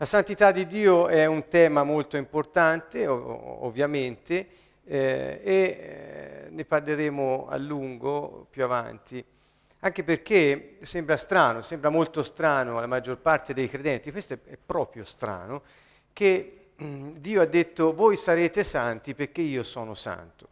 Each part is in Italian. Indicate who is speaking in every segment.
Speaker 1: La santità di Dio è un tema molto importante, ovviamente, eh, e eh, ne parleremo a lungo più avanti, anche perché sembra strano, sembra molto strano alla maggior parte dei credenti, questo è, è proprio strano, che mm, Dio ha detto voi sarete santi perché io sono santo.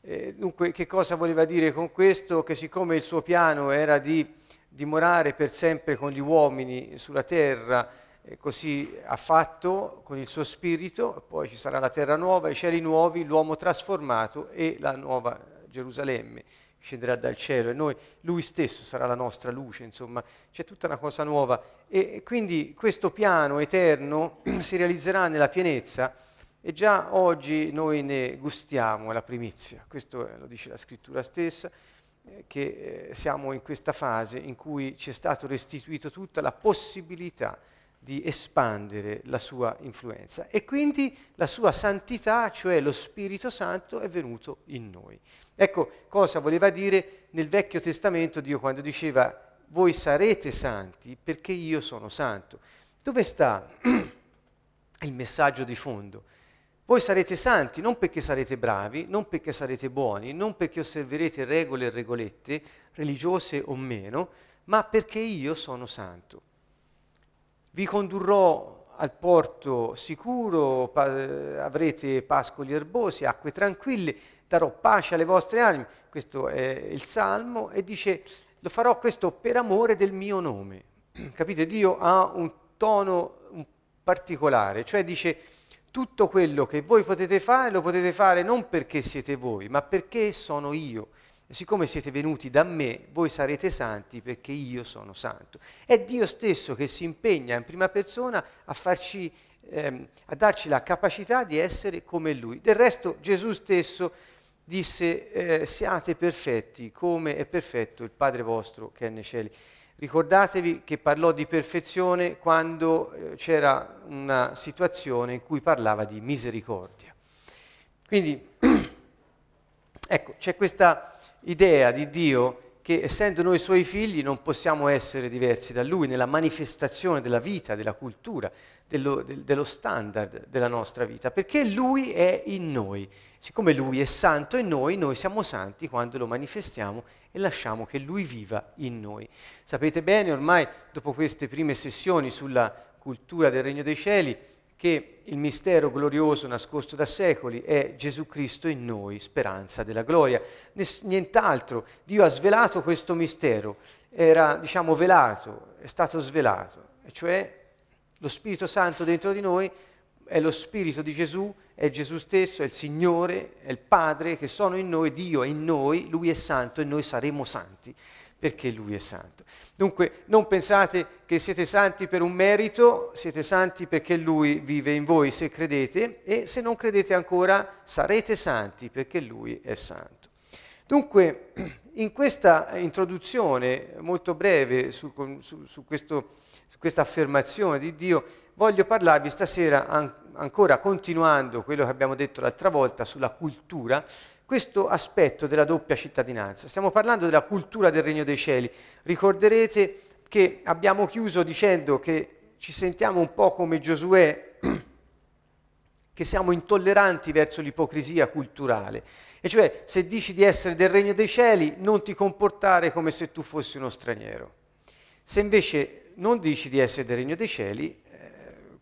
Speaker 1: Eh, dunque, che cosa voleva dire con questo? Che siccome il suo piano era di dimorare per sempre con gli uomini sulla terra, e così ha fatto con il suo spirito, poi ci sarà la terra nuova, i cieli nuovi, l'uomo trasformato e la nuova Gerusalemme scenderà dal cielo. E noi, lui stesso sarà la nostra luce, insomma, c'è tutta una cosa nuova. E quindi questo piano eterno si realizzerà nella pienezza e già oggi noi ne gustiamo la primizia, questo lo dice la scrittura stessa, eh, che eh, siamo in questa fase in cui ci è stato restituito tutta la possibilità di espandere la sua influenza e quindi la sua santità, cioè lo Spirito Santo, è venuto in noi. Ecco cosa voleva dire nel Vecchio Testamento Dio quando diceva voi sarete santi perché io sono santo. Dove sta il messaggio di fondo? Voi sarete santi non perché sarete bravi, non perché sarete buoni, non perché osserverete regole e regolette, religiose o meno, ma perché io sono santo vi condurrò al porto sicuro, pa- avrete pascoli erbosi, acque tranquille, darò pace alle vostre anime. Questo è il Salmo e dice, lo farò questo per amore del mio nome. Capite? Dio ha un tono particolare, cioè dice tutto quello che voi potete fare lo potete fare non perché siete voi, ma perché sono io siccome siete venuti da me, voi sarete santi perché io sono santo. È Dio stesso che si impegna in prima persona a, farci, ehm, a darci la capacità di essere come Lui. Del resto Gesù stesso disse eh, siate perfetti come è perfetto il Padre vostro che è nei cieli. Ricordatevi che parlò di perfezione quando eh, c'era una situazione in cui parlava di misericordia. Quindi, ecco, c'è questa idea di Dio che essendo noi suoi figli non possiamo essere diversi da lui nella manifestazione della vita, della cultura, dello, del, dello standard della nostra vita, perché lui è in noi. Siccome lui è santo in noi, noi siamo santi quando lo manifestiamo e lasciamo che lui viva in noi. Sapete bene ormai, dopo queste prime sessioni sulla cultura del Regno dei Cieli, che il mistero glorioso nascosto da secoli è Gesù Cristo in noi, speranza della gloria. Nient'altro. Dio ha svelato questo mistero, era diciamo velato, è stato svelato, e cioè lo Spirito Santo dentro di noi è lo Spirito di Gesù, è Gesù stesso, è il Signore, è il Padre che sono in noi, Dio è in noi, Lui è santo e noi saremo santi perché Lui è santo. Dunque non pensate che siete santi per un merito, siete santi perché Lui vive in voi se credete e se non credete ancora sarete santi perché Lui è santo. Dunque in questa introduzione molto breve su, su, su, questo, su questa affermazione di Dio voglio parlarvi stasera an- ancora continuando quello che abbiamo detto l'altra volta sulla cultura, questo aspetto della doppia cittadinanza. Stiamo parlando della cultura del Regno dei Cieli. Ricorderete che abbiamo chiuso dicendo che ci sentiamo un po' come Giosuè, che siamo intolleranti verso l'ipocrisia culturale. E cioè, se dici di essere del Regno dei Cieli, non ti comportare come se tu fossi uno straniero. Se invece non dici di essere del Regno dei Cieli,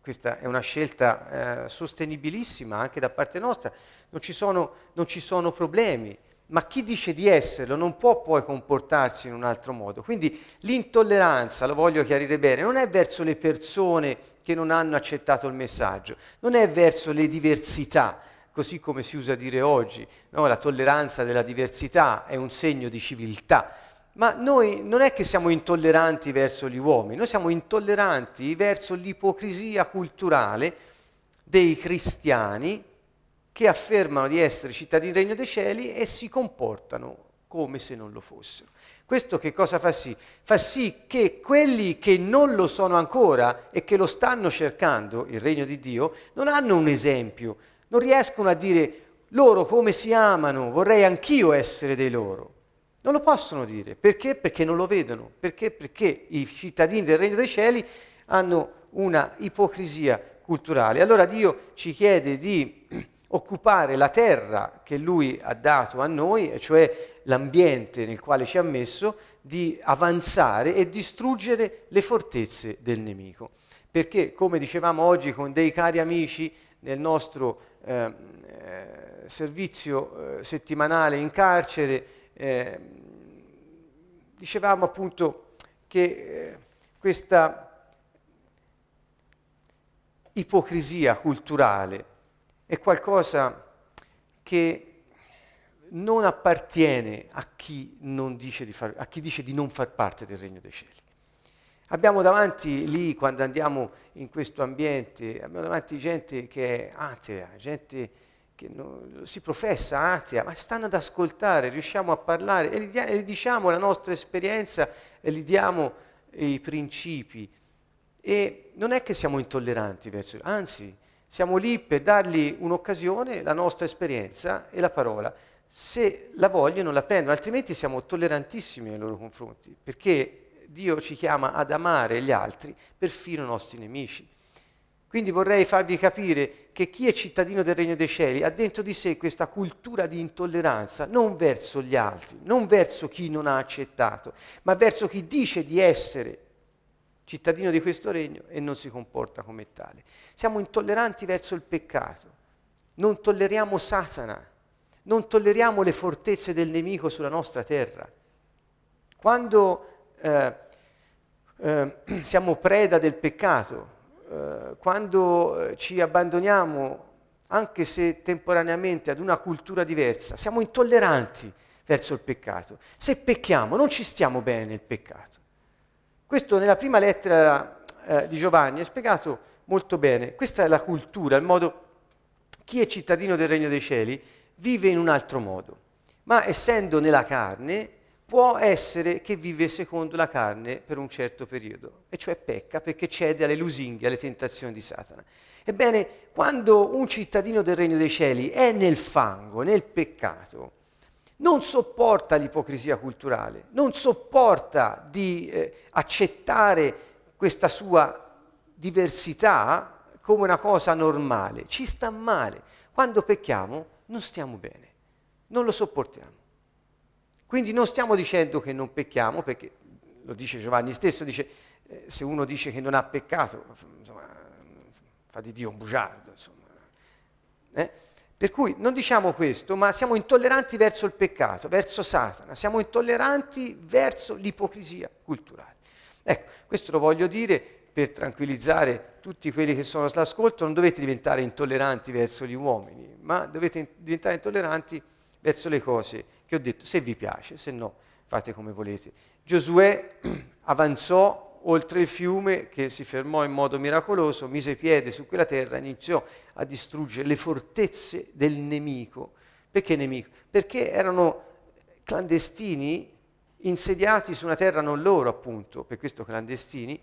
Speaker 1: questa è una scelta eh, sostenibilissima anche da parte nostra, non ci, sono, non ci sono problemi, ma chi dice di esserlo non può poi comportarsi in un altro modo. Quindi l'intolleranza, lo voglio chiarire bene, non è verso le persone che non hanno accettato il messaggio, non è verso le diversità, così come si usa dire oggi. No? La tolleranza della diversità è un segno di civiltà. Ma noi non è che siamo intolleranti verso gli uomini, noi siamo intolleranti verso l'ipocrisia culturale dei cristiani che affermano di essere cittadini del Regno dei Cieli e si comportano come se non lo fossero. Questo che cosa fa sì? Fa sì che quelli che non lo sono ancora e che lo stanno cercando, il regno di Dio, non hanno un esempio, non riescono a dire loro come si amano, vorrei anch'io essere dei loro. Non lo possono dire. Perché? Perché non lo vedono. Perché? Perché i cittadini del Regno dei Cieli hanno una ipocrisia culturale. Allora Dio ci chiede di occupare la terra che Lui ha dato a noi, cioè l'ambiente nel quale ci ha messo, di avanzare e distruggere le fortezze del nemico. Perché, come dicevamo oggi con dei cari amici nel nostro eh, eh, servizio eh, settimanale in carcere, eh, dicevamo appunto che eh, questa ipocrisia culturale è qualcosa che non appartiene a chi, dice far, a chi dice di non far parte del regno dei cieli. Abbiamo davanti lì, quando andiamo in questo ambiente, abbiamo davanti gente che è atea, gente che non, si professa atea, ma stanno ad ascoltare, riusciamo a parlare e gli, e gli diciamo la nostra esperienza e gli diamo i principi. E non è che siamo intolleranti verso, anzi, siamo lì per dargli un'occasione, la nostra esperienza e la parola. Se la vogliono la prendono, altrimenti siamo tollerantissimi nei loro confronti, perché Dio ci chiama ad amare gli altri, perfino i nostri nemici. Quindi vorrei farvi capire che chi è cittadino del Regno dei Cieli ha dentro di sé questa cultura di intolleranza, non verso gli altri, non verso chi non ha accettato, ma verso chi dice di essere cittadino di questo regno e non si comporta come tale. Siamo intolleranti verso il peccato, non tolleriamo Satana, non tolleriamo le fortezze del nemico sulla nostra terra. Quando eh, eh, siamo preda del peccato, eh, quando eh, ci abbandoniamo, anche se temporaneamente, ad una cultura diversa, siamo intolleranti verso il peccato. Se pecchiamo, non ci stiamo bene nel peccato. Questo nella prima lettera eh, di Giovanni è spiegato molto bene. Questa è la cultura, il modo... Chi è cittadino del Regno dei Cieli vive in un altro modo, ma essendo nella carne può essere che vive secondo la carne per un certo periodo, e cioè pecca perché cede alle lusinghe, alle tentazioni di Satana. Ebbene, quando un cittadino del Regno dei Cieli è nel fango, nel peccato, non sopporta l'ipocrisia culturale, non sopporta di eh, accettare questa sua diversità come una cosa normale, ci sta male. Quando pecchiamo non stiamo bene, non lo sopportiamo. Quindi non stiamo dicendo che non pecchiamo, perché lo dice Giovanni stesso, dice eh, se uno dice che non ha peccato, insomma, fa di Dio un bugiardo. Eh? Per cui non diciamo questo, ma siamo intolleranti verso il peccato, verso Satana, siamo intolleranti verso l'ipocrisia culturale. Ecco, questo lo voglio dire per tranquillizzare tutti quelli che sono all'ascolto, non dovete diventare intolleranti verso gli uomini, ma dovete diventare intolleranti verso le cose che ho detto, se vi piace, se no fate come volete. Giosuè avanzò oltre il fiume che si fermò in modo miracoloso, mise piede su quella terra iniziò a distruggere le fortezze del nemico. Perché nemico? Perché erano clandestini insediati su una terra non loro, appunto, per questo clandestini,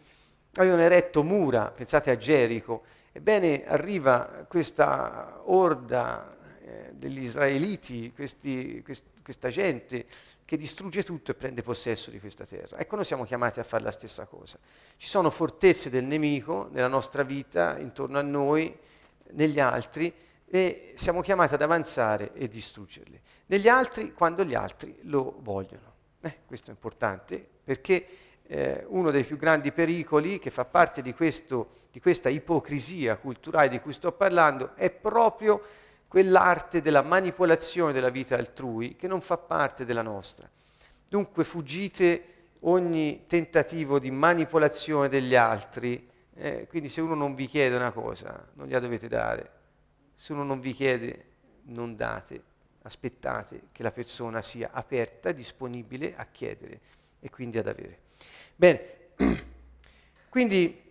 Speaker 1: avevano eretto mura, pensate a Gerico. Ebbene, arriva questa orda eh, degli israeliti, questi, quest, questa gente che distrugge tutto e prende possesso di questa terra. Ecco, noi siamo chiamati a fare la stessa cosa. Ci sono fortezze del nemico nella nostra vita, intorno a noi, negli altri, e siamo chiamati ad avanzare e distruggerli. Negli altri, quando gli altri lo vogliono. Eh, questo è importante perché eh, uno dei più grandi pericoli che fa parte di, questo, di questa ipocrisia culturale di cui sto parlando è proprio quell'arte della manipolazione della vita altrui che non fa parte della nostra. Dunque fuggite ogni tentativo di manipolazione degli altri, eh, quindi se uno non vi chiede una cosa, non gliela dovete dare, se uno non vi chiede, non date, aspettate che la persona sia aperta, disponibile a chiedere e quindi ad avere. Bene, quindi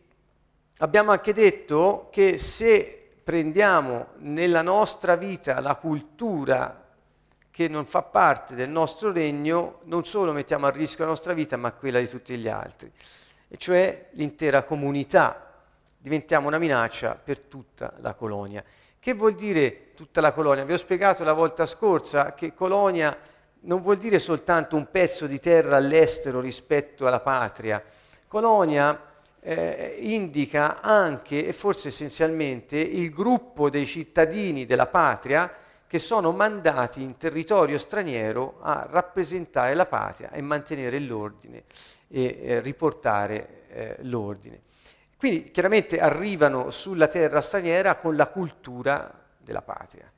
Speaker 1: abbiamo anche detto che se prendiamo nella nostra vita la cultura che non fa parte del nostro regno, non solo mettiamo a rischio la nostra vita, ma quella di tutti gli altri, e cioè l'intera comunità. Diventiamo una minaccia per tutta la colonia. Che vuol dire tutta la colonia? Vi ho spiegato la volta scorsa che colonia non vuol dire soltanto un pezzo di terra all'estero rispetto alla patria. Colonia eh, indica anche e forse essenzialmente il gruppo dei cittadini della patria che sono mandati in territorio straniero a rappresentare la patria e mantenere l'ordine e eh, riportare eh, l'ordine. Quindi chiaramente arrivano sulla terra straniera con la cultura della patria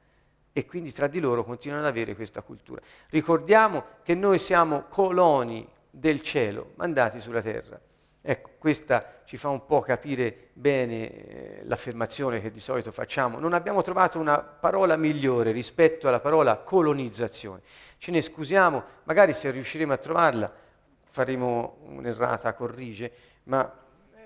Speaker 1: e quindi tra di loro continuano ad avere questa cultura. Ricordiamo che noi siamo coloni del cielo mandati sulla terra. Ecco, questa ci fa un po' capire bene eh, l'affermazione che di solito facciamo. Non abbiamo trovato una parola migliore rispetto alla parola colonizzazione. Ce ne scusiamo, magari se riusciremo a trovarla faremo un'errata corrige, ma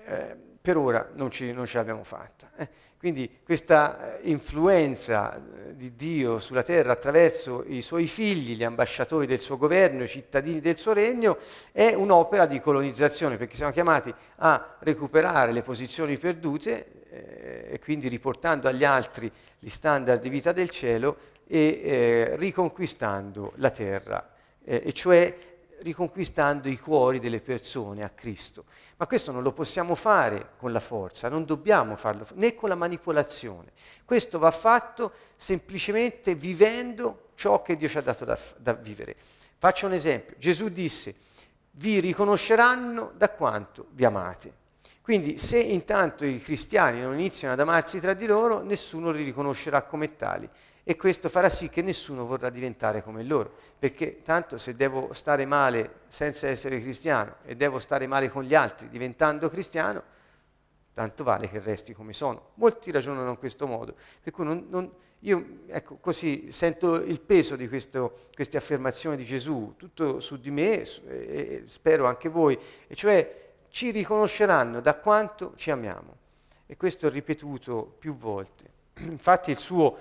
Speaker 1: eh, per ora non, ci, non ce l'abbiamo fatta. Eh. Quindi questa eh, influenza eh, di Dio sulla terra attraverso i suoi figli, gli ambasciatori del suo governo, i cittadini del suo regno, è un'opera di colonizzazione, perché siamo chiamati a recuperare le posizioni perdute eh, e quindi riportando agli altri gli standard di vita del cielo e eh, riconquistando la terra, eh, e cioè riconquistando i cuori delle persone a Cristo. Ma questo non lo possiamo fare con la forza, non dobbiamo farlo né con la manipolazione. Questo va fatto semplicemente vivendo ciò che Dio ci ha dato da, da vivere. Faccio un esempio. Gesù disse, vi riconosceranno da quanto vi amate. Quindi se intanto i cristiani non iniziano ad amarsi tra di loro, nessuno li riconoscerà come tali e questo farà sì che nessuno vorrà diventare come loro, perché tanto se devo stare male senza essere cristiano e devo stare male con gli altri diventando cristiano, tanto vale che resti come sono. Molti ragionano in questo modo, per cui non, non, io ecco, così sento il peso di questo, queste affermazioni di Gesù, tutto su di me e, e spero anche voi, e cioè ci riconosceranno da quanto ci amiamo. E questo è ripetuto più volte. Infatti il suo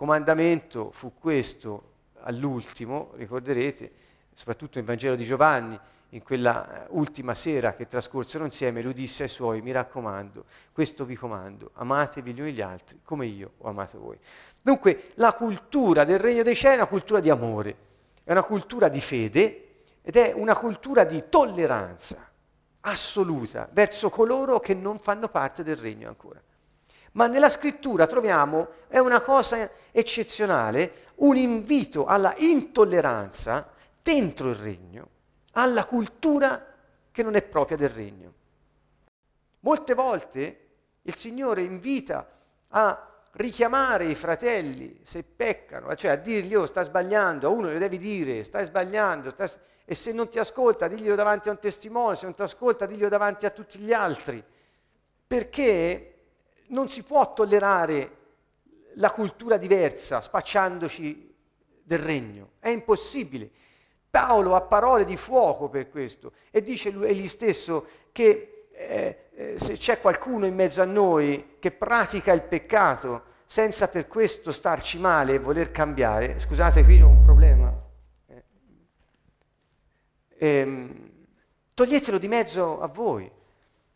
Speaker 1: comandamento fu questo all'ultimo, ricorderete, soprattutto nel Vangelo di Giovanni, in quella eh, ultima sera che trascorsero insieme, lui disse ai suoi, mi raccomando, questo vi comando, amatevi gli uni gli altri come io ho amato voi. Dunque la cultura del regno dei cieli è una cultura di amore, è una cultura di fede ed è una cultura di tolleranza assoluta verso coloro che non fanno parte del regno ancora. Ma nella scrittura troviamo, è una cosa eccezionale, un invito alla intolleranza dentro il regno, alla cultura che non è propria del regno. Molte volte il Signore invita a richiamare i fratelli se peccano, cioè a dirgli oh sta sbagliando, a uno le devi dire stai sbagliando stai... e se non ti ascolta diglielo davanti a un testimone, se non ti ascolta diglielo davanti a tutti gli altri, perché non si può tollerare la cultura diversa spacciandoci del regno, è impossibile. Paolo ha parole di fuoco per questo e dice lui egli stesso che eh, eh, se c'è qualcuno in mezzo a noi che pratica il peccato senza per questo starci male e voler cambiare, scusate qui ho un problema, eh, ehm, toglietelo di mezzo a voi,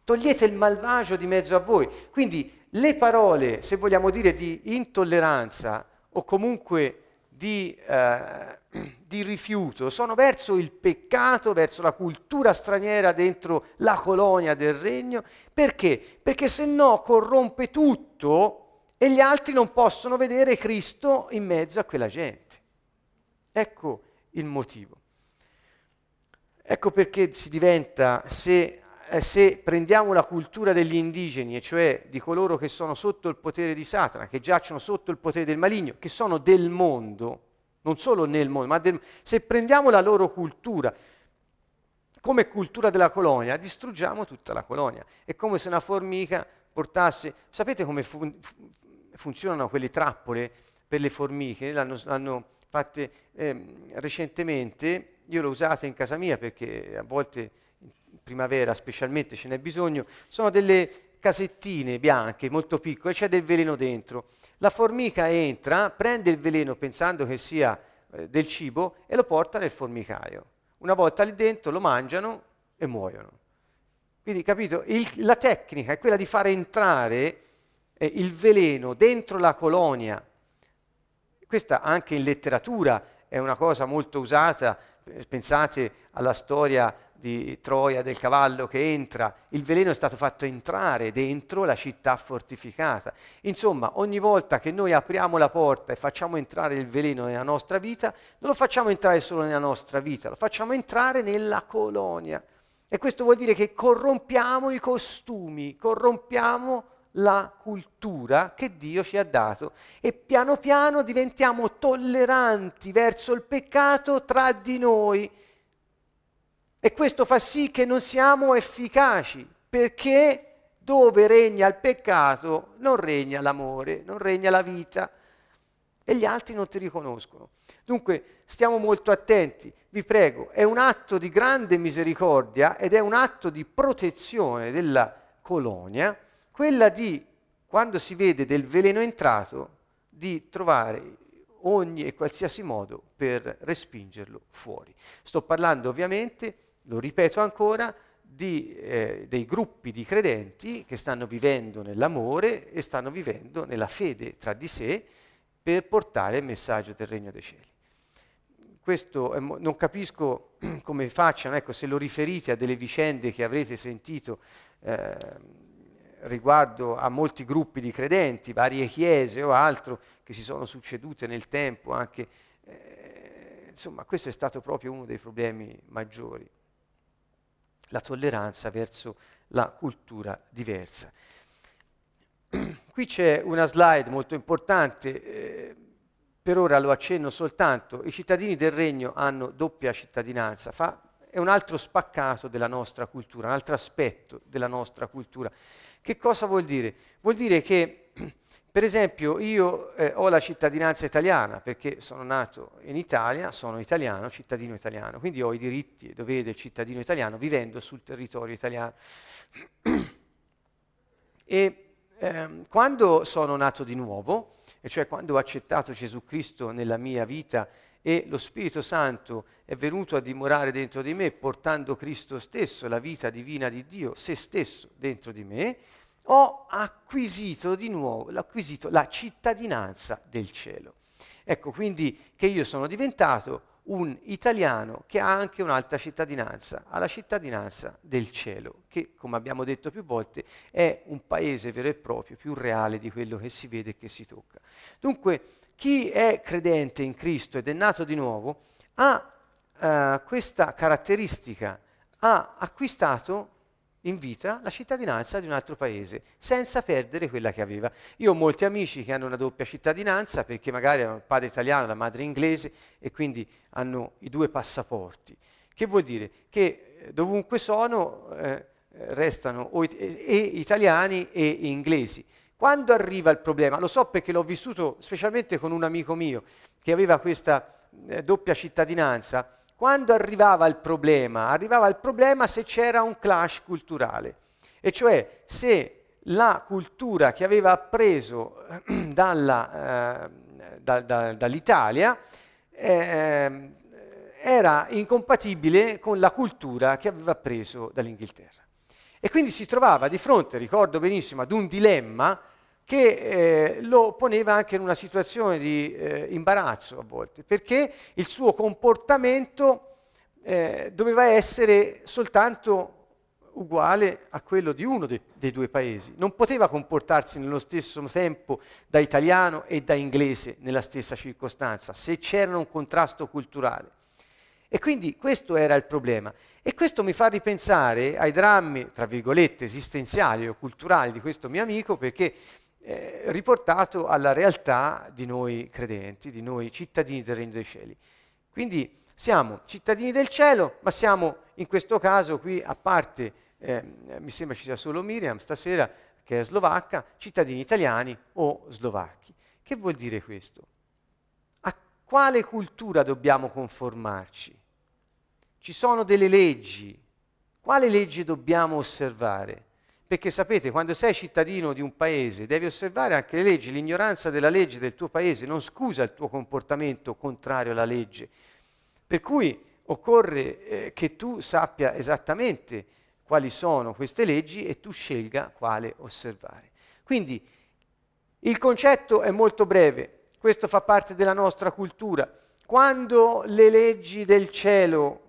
Speaker 1: togliete il malvagio di mezzo a voi. Quindi le parole, se vogliamo dire, di intolleranza o comunque di, eh, di, rifiuto sono verso il peccato, verso la cultura straniera dentro la colonia del regno. Perché? Perché se no corrompe tutto e gli altri non possono vedere Cristo in mezzo a quella gente. Ecco il motivo. Ecco perché si diventa, se se prendiamo la cultura degli indigeni, e cioè di coloro che sono sotto il potere di Satana, che giacciono sotto il potere del maligno, che sono del mondo, non solo nel mondo, ma del, se prendiamo la loro cultura come cultura della colonia, distruggiamo tutta la colonia. È come se una formica portasse... Sapete come fun- funzionano quelle trappole per le formiche? L'hanno, l'hanno fatte eh, recentemente, io l'ho usata in casa mia perché a volte primavera specialmente ce n'è bisogno, sono delle casettine bianche molto piccole, c'è del veleno dentro. La formica entra, prende il veleno pensando che sia eh, del cibo e lo porta nel formicaio. Una volta lì dentro lo mangiano e muoiono. Quindi, capito, il, la tecnica è quella di fare entrare eh, il veleno dentro la colonia. Questa anche in letteratura è una cosa molto usata, pensate alla storia di Troia del cavallo che entra, il veleno è stato fatto entrare dentro la città fortificata. Insomma, ogni volta che noi apriamo la porta e facciamo entrare il veleno nella nostra vita, non lo facciamo entrare solo nella nostra vita, lo facciamo entrare nella colonia. E questo vuol dire che corrompiamo i costumi, corrompiamo la cultura che Dio ci ha dato e piano piano diventiamo tolleranti verso il peccato tra di noi e questo fa sì che non siamo efficaci, perché dove regna il peccato non regna l'amore, non regna la vita e gli altri non ti riconoscono. Dunque stiamo molto attenti, vi prego, è un atto di grande misericordia ed è un atto di protezione della colonia, quella di, quando si vede del veleno entrato, di trovare ogni e qualsiasi modo per respingerlo fuori. Sto parlando ovviamente lo ripeto ancora, di, eh, dei gruppi di credenti che stanno vivendo nell'amore e stanno vivendo nella fede tra di sé per portare il messaggio del regno dei cieli. Questo mo- non capisco come facciano, ecco, se lo riferite a delle vicende che avrete sentito eh, riguardo a molti gruppi di credenti, varie chiese o altro che si sono succedute nel tempo, anche, eh, insomma, questo è stato proprio uno dei problemi maggiori la tolleranza verso la cultura diversa. Qui c'è una slide molto importante, eh, per ora lo accenno soltanto, i cittadini del regno hanno doppia cittadinanza, Fa, è un altro spaccato della nostra cultura, un altro aspetto della nostra cultura. Che cosa vuol dire? Vuol dire che per esempio io eh, ho la cittadinanza italiana perché sono nato in Italia, sono italiano, cittadino italiano, quindi ho i diritti e doveri del cittadino italiano vivendo sul territorio italiano. e ehm, quando sono nato di nuovo, e cioè quando ho accettato Gesù Cristo nella mia vita e lo Spirito Santo è venuto a dimorare dentro di me portando Cristo stesso, la vita divina di Dio, se stesso dentro di me, ho acquisito di nuovo l'acquisito, la cittadinanza del cielo. Ecco quindi che io sono diventato un italiano che ha anche un'altra cittadinanza, ha la cittadinanza del cielo, che come abbiamo detto più volte è un paese vero e proprio, più reale di quello che si vede e che si tocca. Dunque chi è credente in Cristo ed è nato di nuovo ha uh, questa caratteristica, ha acquistato in vita la cittadinanza di un altro paese, senza perdere quella che aveva. Io ho molti amici che hanno una doppia cittadinanza perché magari hanno il padre italiano, la madre inglese e quindi hanno i due passaporti. Che vuol dire? Che eh, dovunque sono eh, restano it- e italiani e inglesi. Quando arriva il problema, lo so perché l'ho vissuto specialmente con un amico mio che aveva questa eh, doppia cittadinanza, quando arrivava il problema? Arrivava il problema se c'era un clash culturale, e cioè se la cultura che aveva appreso dalla, eh, da, da, dall'Italia eh, era incompatibile con la cultura che aveva appreso dall'Inghilterra. E quindi si trovava di fronte, ricordo benissimo, ad un dilemma che eh, lo poneva anche in una situazione di eh, imbarazzo a volte, perché il suo comportamento eh, doveva essere soltanto uguale a quello di uno de- dei due paesi, non poteva comportarsi nello stesso tempo da italiano e da inglese nella stessa circostanza, se c'era un contrasto culturale. E quindi questo era il problema. E questo mi fa ripensare ai drammi, tra virgolette, esistenziali o culturali di questo mio amico, perché eh, riportato alla realtà di noi credenti, di noi cittadini del Regno dei Cieli. Quindi siamo cittadini del cielo, ma siamo in questo caso qui, a parte, eh, mi sembra ci sia solo Miriam stasera, che è slovacca, cittadini italiani o slovacchi. Che vuol dire questo? A quale cultura dobbiamo conformarci? Ci sono delle leggi. Quale leggi dobbiamo osservare? Perché sapete, quando sei cittadino di un paese devi osservare anche le leggi, l'ignoranza della legge del tuo paese non scusa il tuo comportamento contrario alla legge. Per cui occorre eh, che tu sappia esattamente quali sono queste leggi e tu scelga quale osservare. Quindi il concetto è molto breve, questo fa parte della nostra cultura. Quando le leggi del cielo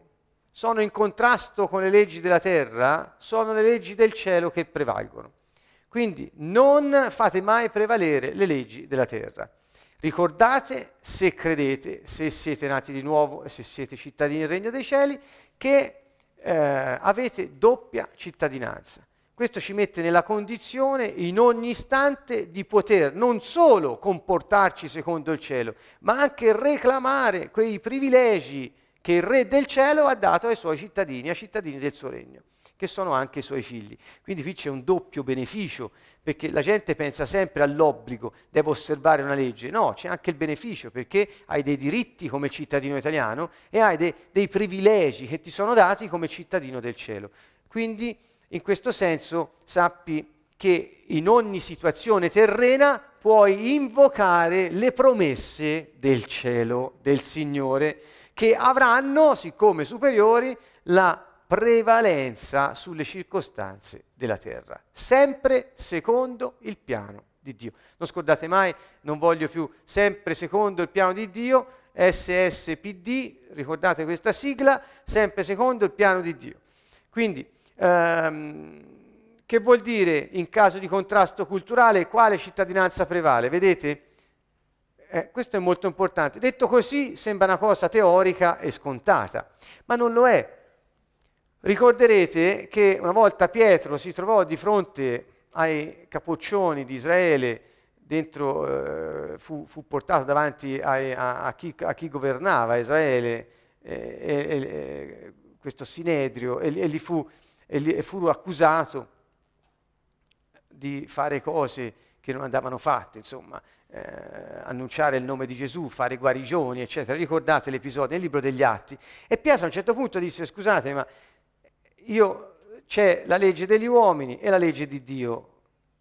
Speaker 1: sono in contrasto con le leggi della terra, sono le leggi del cielo che prevalgono. Quindi non fate mai prevalere le leggi della terra. Ricordate, se credete, se siete nati di nuovo e se siete cittadini del Regno dei Cieli, che eh, avete doppia cittadinanza. Questo ci mette nella condizione in ogni istante di poter non solo comportarci secondo il cielo, ma anche reclamare quei privilegi che il Re del cielo ha dato ai suoi cittadini, ai cittadini del suo regno, che sono anche i suoi figli. Quindi qui c'è un doppio beneficio, perché la gente pensa sempre all'obbligo, devo osservare una legge. No, c'è anche il beneficio, perché hai dei diritti come cittadino italiano e hai dei, dei privilegi che ti sono dati come cittadino del cielo. Quindi in questo senso sappi che in ogni situazione terrena puoi invocare le promesse del cielo, del Signore, che avranno, siccome superiori, la prevalenza sulle circostanze della terra, sempre secondo il piano di Dio. Non scordate mai, non voglio più, sempre secondo il piano di Dio, SSPD, ricordate questa sigla, sempre secondo il piano di Dio. Quindi Ehm, che vuol dire in caso di contrasto culturale quale cittadinanza prevale? Vedete? Eh, questo è molto importante. Detto così sembra una cosa teorica e scontata, ma non lo è. Ricorderete che una volta Pietro si trovò di fronte ai capoccioni di Israele, dentro, eh, fu, fu, portato davanti a, a, a, chi, a chi, governava Israele, eh, questo Sinedrio, e, e gli fu e fu accusato di fare cose che non andavano fatte, insomma, eh, annunciare il nome di Gesù, fare guarigioni, eccetera. Ricordate l'episodio nel libro degli Atti. E Pietro a un certo punto disse, scusate, ma io, c'è la legge degli uomini e la legge di Dio.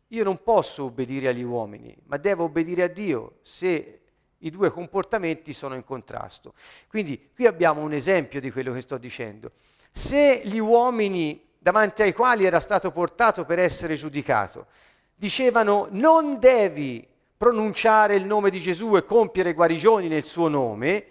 Speaker 1: Io non posso obbedire agli uomini, ma devo obbedire a Dio se i due comportamenti sono in contrasto. Quindi qui abbiamo un esempio di quello che sto dicendo. Se gli uomini davanti ai quali era stato portato per essere giudicato. Dicevano non devi pronunciare il nome di Gesù e compiere guarigioni nel suo nome,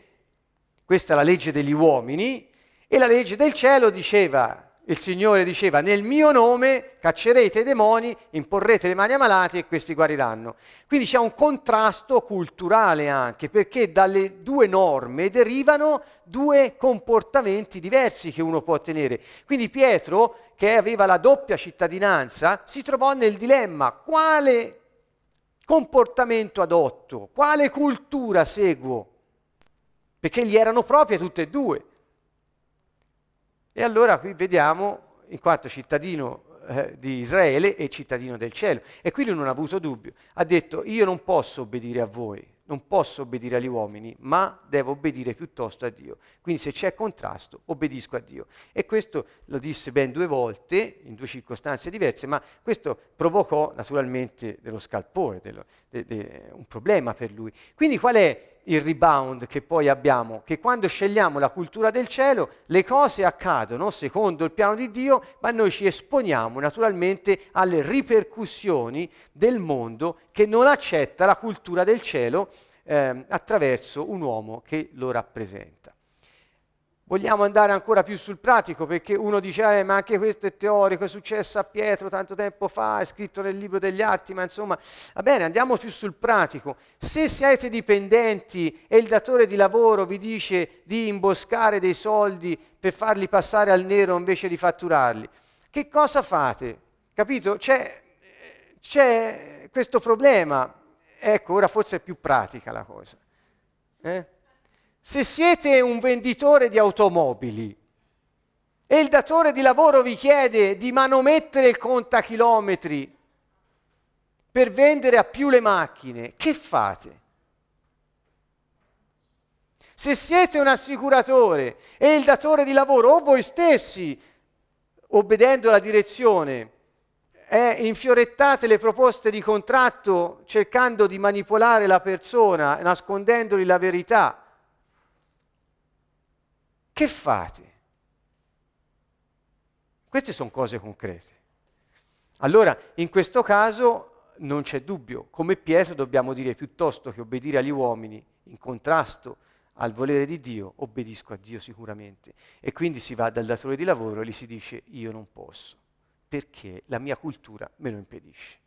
Speaker 1: questa è la legge degli uomini, e la legge del cielo diceva il Signore diceva nel mio nome caccerete i demoni, imporrete le mani ai malati e questi guariranno. Quindi c'è un contrasto culturale anche, perché dalle due norme derivano due comportamenti diversi che uno può tenere. Quindi Pietro, che aveva la doppia cittadinanza, si trovò nel dilemma quale comportamento adotto, quale cultura seguo, perché gli erano proprie tutte e due. E allora qui vediamo, in quanto cittadino eh, di Israele e cittadino del cielo, e quindi non ha avuto dubbio, ha detto io non posso obbedire a voi, non posso obbedire agli uomini, ma devo obbedire piuttosto a Dio. Quindi se c'è contrasto, obbedisco a Dio. E questo lo disse ben due volte, in due circostanze diverse, ma questo provocò naturalmente dello scalpore, dello, de, de, un problema per lui. Quindi qual è il rebound che poi abbiamo, che quando scegliamo la cultura del cielo le cose accadono secondo il piano di Dio, ma noi ci esponiamo naturalmente alle ripercussioni del mondo che non accetta la cultura del cielo eh, attraverso un uomo che lo rappresenta. Vogliamo andare ancora più sul pratico perché uno dice, eh, ma anche questo è teorico, è successo a Pietro tanto tempo fa, è scritto nel libro degli atti, ma insomma, va bene, andiamo più sul pratico. Se siete dipendenti e il datore di lavoro vi dice di imboscare dei soldi per farli passare al nero invece di fatturarli, che cosa fate? Capito? C'è, c'è questo problema. Ecco, ora forse è più pratica la cosa. Eh? Se siete un venditore di automobili e il datore di lavoro vi chiede di manomettere il contachilometri per vendere a più le macchine, che fate? Se siete un assicuratore e il datore di lavoro o voi stessi, obbedendo alla direzione, eh, infiorettate le proposte di contratto cercando di manipolare la persona, nascondendogli la verità, che fate? Queste sono cose concrete. Allora, in questo caso non c'è dubbio, come Pietro dobbiamo dire piuttosto che obbedire agli uomini in contrasto al volere di Dio, obbedisco a Dio sicuramente. E quindi si va dal datore di lavoro e gli si dice io non posso, perché la mia cultura me lo impedisce.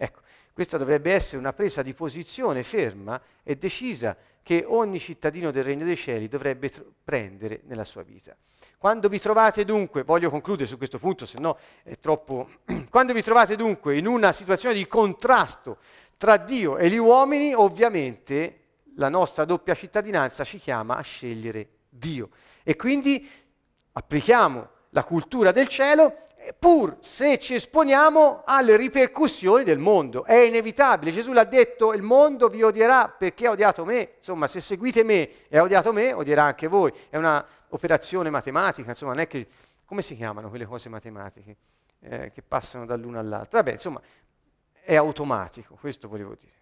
Speaker 1: Ecco, questa dovrebbe essere una presa di posizione ferma e decisa che ogni cittadino del Regno dei Cieli dovrebbe tr- prendere nella sua vita. Quando vi trovate dunque, voglio concludere su questo punto, se no è troppo... Quando vi trovate dunque in una situazione di contrasto tra Dio e gli uomini, ovviamente la nostra doppia cittadinanza ci chiama a scegliere Dio. E quindi applichiamo la cultura del cielo pur se ci esponiamo alle ripercussioni del mondo. È inevitabile. Gesù l'ha detto, il mondo vi odierà perché ha odiato me. Insomma, se seguite me e ha odiato me, odierà anche voi. È un'operazione matematica, insomma, non è che... Come si chiamano quelle cose matematiche eh, che passano dall'uno all'altro? Vabbè, insomma, è automatico, questo volevo dire.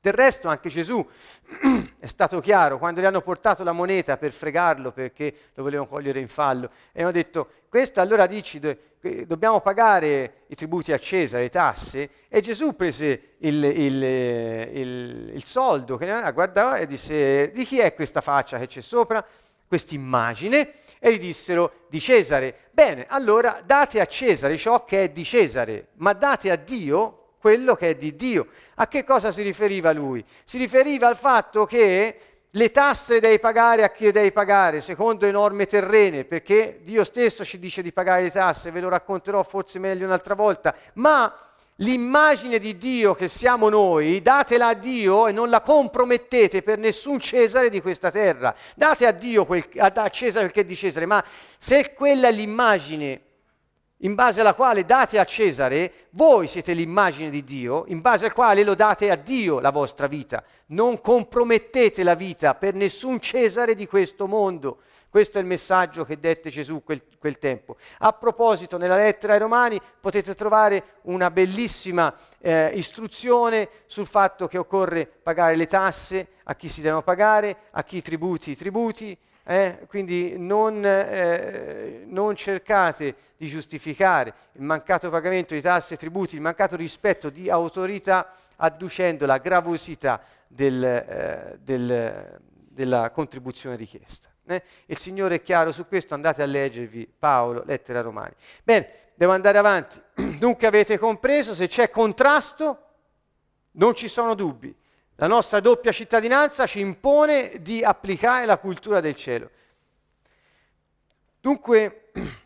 Speaker 1: Del resto anche Gesù è stato chiaro quando gli hanno portato la moneta per fregarlo perché lo volevano cogliere in fallo e hanno detto questa allora dici dobbiamo pagare i tributi a Cesare, le tasse? E Gesù prese il, il, il, il soldo, guardava e disse di chi è questa faccia che c'è sopra, questa immagine? E gli dissero di Cesare. Bene, allora date a Cesare ciò che è di Cesare, ma date a Dio quello che è di Dio. A che cosa si riferiva lui? Si riferiva al fatto che le tasse devi pagare a chi devi pagare, secondo le norme terrene, perché Dio stesso ci dice di pagare le tasse, ve lo racconterò forse meglio un'altra volta, ma l'immagine di Dio che siamo noi, datela a Dio e non la compromettete per nessun Cesare di questa terra. Date a Dio quel, a Cesare quel che è di Cesare, ma se quella è l'immagine in base alla quale date a Cesare, voi siete l'immagine di Dio, in base al quale lo date a Dio la vostra vita. Non compromettete la vita per nessun Cesare di questo mondo. Questo è il messaggio che dette Gesù quel, quel tempo. A proposito, nella lettera ai Romani potete trovare una bellissima eh, istruzione sul fatto che occorre pagare le tasse a chi si devono pagare, a chi tributi i tributi, eh? Quindi non, eh, non, cercate di giustificare il mancato pagamento di tasse e tributi, il mancato rispetto di autorità adducendo la gravosità del, eh, del, della contribuzione richiesta. Eh? Il Signore è chiaro su questo, andate a leggervi Paolo, lettera Romani. Bene, devo andare avanti. Dunque avete compreso, se c'è contrasto, non ci sono dubbi. La nostra doppia cittadinanza ci impone di applicare la cultura del cielo. Dunque,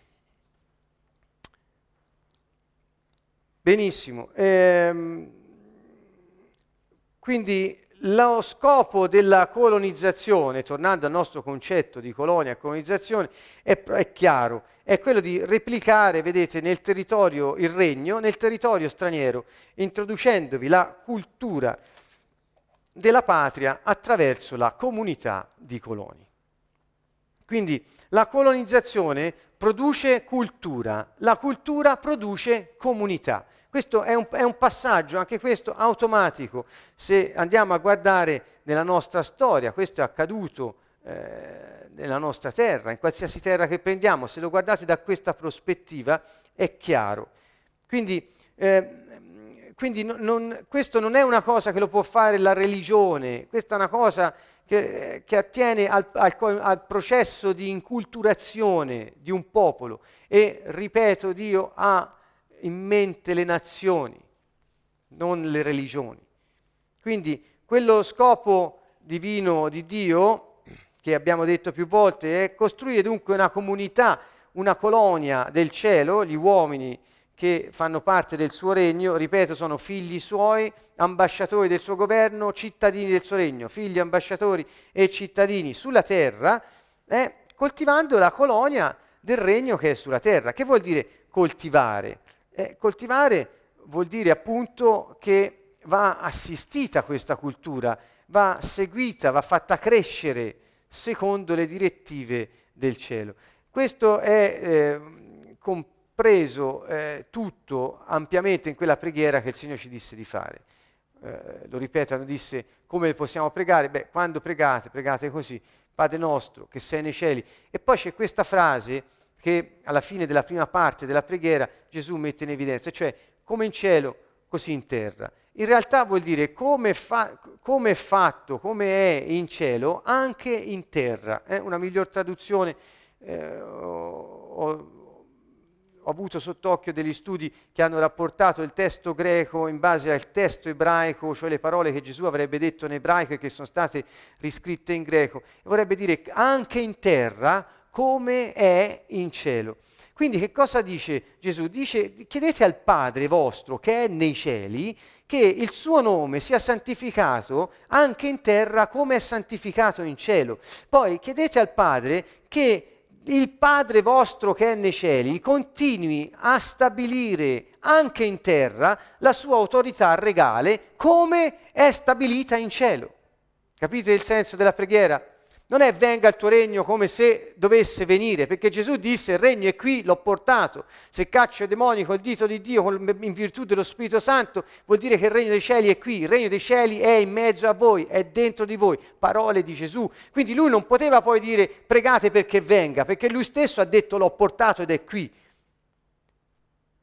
Speaker 1: benissimo. Ehm, quindi lo scopo della colonizzazione, tornando al nostro concetto di colonia e colonizzazione, è, è, chiaro, è quello di replicare, vedete, nel territorio il regno, nel territorio straniero, introducendovi la cultura della patria attraverso la comunità di coloni. Quindi la colonizzazione produce cultura, la cultura produce comunità. Questo è un, è un, passaggio, anche questo automatico. Se andiamo a guardare nella nostra storia, questo è accaduto eh, nella nostra terra, in qualsiasi terra che prendiamo, se lo guardate da questa prospettiva è chiaro. Quindi eh, quindi non, questo non è una cosa che lo può fare la religione, questa è una cosa che, che attiene al, al, al, processo di inculturazione di un popolo e, ripeto, Dio ha in mente le nazioni, non le religioni. Quindi quello scopo divino di Dio, che abbiamo detto più volte, è costruire dunque una comunità, una colonia del cielo, gli uomini che fanno parte del suo regno, ripeto, sono figli suoi, ambasciatori del suo governo, cittadini del suo regno, figli, ambasciatori e cittadini sulla terra, eh, coltivando la colonia del regno che è sulla terra. Che vuol dire coltivare? Eh, coltivare vuol dire appunto che va assistita questa cultura, va seguita, va fatta crescere secondo le direttive del cielo. Questo è eh, comp- preso eh, tutto ampiamente in quella preghiera che il Signore ci disse di fare. Eh, lo ripeto, quando disse come possiamo pregare? Beh, quando pregate, pregate così, Padre nostro che sei nei cieli. E poi c'è questa frase che alla fine della prima parte della preghiera Gesù mette in evidenza, cioè come in cielo, così in terra. In realtà vuol dire come, fa, come è fatto, come è in cielo, anche in terra. Eh? Una miglior traduzione eh, avuto sott'occhio degli studi che hanno rapportato il testo greco in base al testo ebraico, cioè le parole che Gesù avrebbe detto in ebraico e che sono state riscritte in greco. Vorrebbe dire anche in terra come è in cielo. Quindi che cosa dice Gesù? Dice chiedete al Padre vostro che è nei cieli che il suo nome sia santificato anche in terra come è santificato in cielo. Poi chiedete al Padre che il Padre vostro che è nei cieli continui a stabilire anche in terra la sua autorità regale come è stabilita in cielo. Capite il senso della preghiera? Non è venga il tuo regno come se dovesse venire, perché Gesù disse il regno è qui, l'ho portato. Se caccio i demoni col dito di Dio in virtù dello Spirito Santo, vuol dire che il regno dei cieli è qui, il regno dei cieli è in mezzo a voi, è dentro di voi. Parole di Gesù. Quindi lui non poteva poi dire pregate perché venga, perché lui stesso ha detto l'ho portato ed è qui.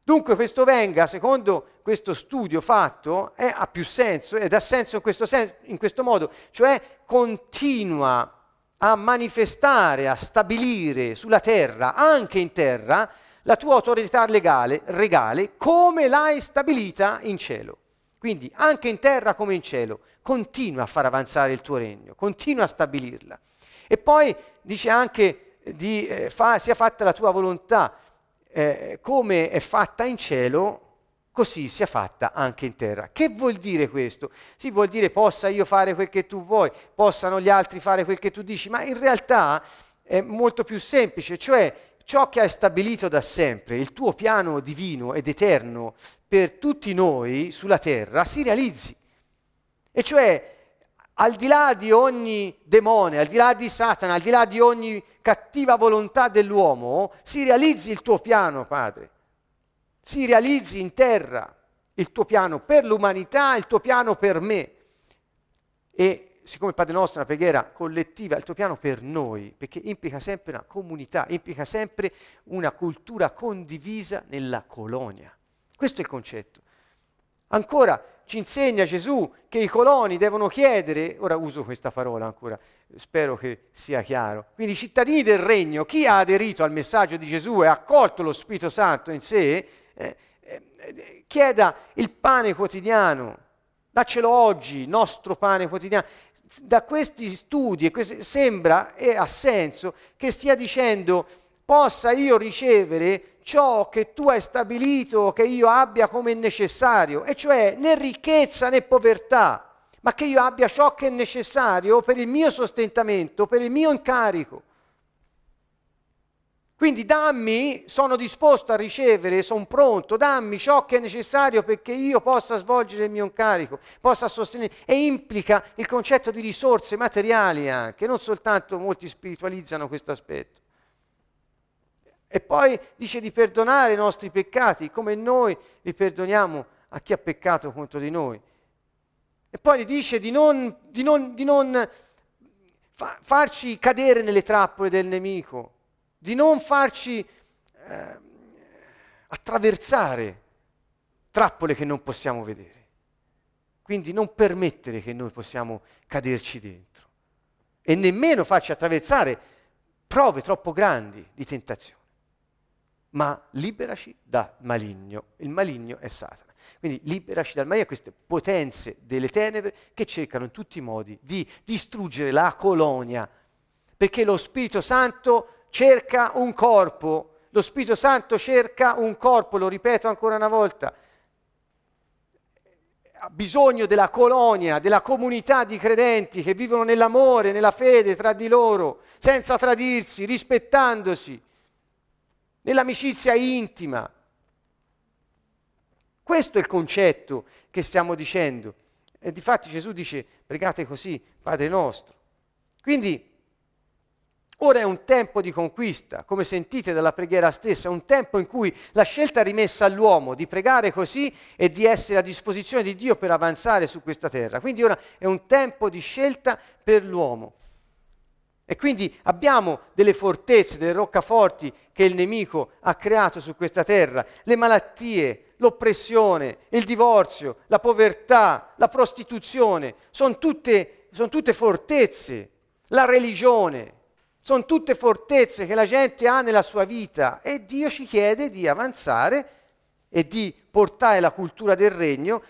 Speaker 1: Dunque questo venga, secondo questo studio fatto, è, ha più senso ed ha senso in questo, sen- in questo modo, cioè continua a manifestare, a stabilire sulla terra, anche in terra, la tua autorità legale, regale, come l'hai stabilita in cielo. Quindi anche in terra come in cielo, continua a far avanzare il tuo regno, continua a stabilirla. E poi dice anche di, eh, fa, sia fatta la tua volontà, eh, come è fatta in cielo, così sia fatta anche in terra. Che vuol dire questo? Sì, vuol dire possa io fare quel che tu vuoi, possano gli altri fare quel che tu dici, ma in realtà è molto più semplice, cioè ciò che hai stabilito da sempre, il tuo piano divino ed eterno per tutti noi sulla terra, si realizzi. E cioè, al di là di ogni demone, al di là di Satana, al di là di ogni cattiva volontà dell'uomo, si realizzi il tuo piano, Padre si realizzi in terra il tuo piano per l'umanità, il tuo piano per me. E siccome Padre nostro è una preghiera collettiva, il tuo piano per noi, perché implica sempre una comunità, implica sempre una cultura condivisa nella colonia. Questo è il concetto. Ancora ci insegna Gesù che i coloni devono chiedere, ora uso questa parola ancora, spero che sia chiaro, quindi i cittadini del regno, chi ha aderito al messaggio di Gesù e ha accolto lo Spirito Santo in sé, eh, eh, chieda il pane quotidiano, daccelo oggi, nostro pane quotidiano. Da questi studi questi, sembra e ha senso che stia dicendo possa io ricevere ciò che tu hai stabilito che io abbia come necessario, e cioè né ricchezza né povertà, ma che io abbia ciò che è necessario per il mio sostentamento, per il mio incarico. Quindi dammi, sono disposto a ricevere, sono pronto, dammi ciò che è necessario perché io possa svolgere il mio incarico, possa sostenere. E implica il concetto di risorse materiali anche, non soltanto molti spiritualizzano questo aspetto. E poi dice di perdonare i nostri peccati come noi li perdoniamo a chi ha peccato contro di noi. E poi dice di non, di non, di non fa, farci cadere nelle trappole del nemico di non farci eh, attraversare trappole che non possiamo vedere. Quindi non permettere che noi possiamo caderci dentro e nemmeno farci attraversare prove troppo grandi di tentazione. Ma liberaci dal maligno. Il maligno è Satana. Quindi liberaci dal maligno, queste potenze delle tenebre che cercano in tutti i modi di distruggere la colonia, perché lo Spirito Santo cerca un corpo, lo Spirito Santo cerca un corpo, lo ripeto ancora una volta, ha bisogno della colonia, della comunità di credenti che vivono nell'amore, nella fede tra di loro, senza tradirsi, rispettandosi, nell'amicizia intima. Questo è il concetto che stiamo dicendo. E difatti Gesù dice, pregate così, Padre nostro. Quindi Ora è un tempo di conquista, come sentite dalla preghiera stessa, un tempo in cui la scelta è rimessa all'uomo di pregare così e di essere a disposizione di Dio per avanzare su questa terra. Quindi ora è un tempo di scelta per l'uomo. E quindi abbiamo delle fortezze, delle roccaforti che il nemico ha creato su questa terra, le malattie, l'oppressione, il divorzio, la povertà, la prostituzione, sono tutte, sono tutte fortezze, la religione, sono tutte fortezze che la gente ha nella sua vita e Dio ci chiede di avanzare e di portare la cultura del regno.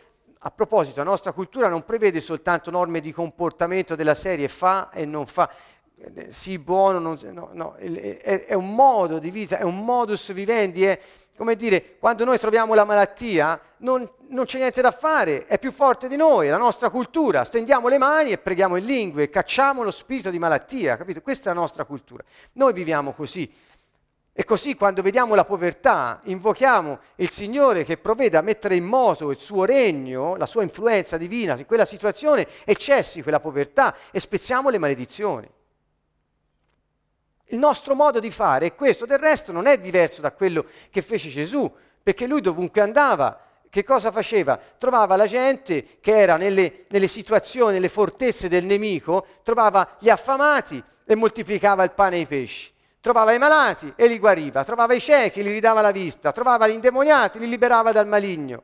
Speaker 1: A proposito, la nostra cultura non prevede soltanto norme di comportamento della serie fa e non fa, sì buono, non, no, no, è, è, un modo di vita, è un modus vivendi, è come dire, quando noi troviamo la malattia non, non, c'è niente da fare, è più forte di noi, è la nostra cultura, stendiamo le mani e preghiamo in lingue, cacciamo lo spirito di malattia, capito? Questa è la nostra cultura. Noi viviamo così. E così quando vediamo la povertà, invochiamo il Signore che provveda a mettere in moto il suo regno, la sua influenza divina in quella situazione e cessi quella povertà e spezziamo le maledizioni. Il nostro modo di fare è questo, del resto non è diverso da quello che fece Gesù, perché lui dovunque andava, che cosa faceva? Trovava la gente che era nelle, nelle situazioni, nelle fortezze del nemico, trovava gli affamati e moltiplicava il pane e i pesci trovava i malati e li guariva, trovava i ciechi, li ridava la vista, trovava gli indemoniati, li liberava dal maligno.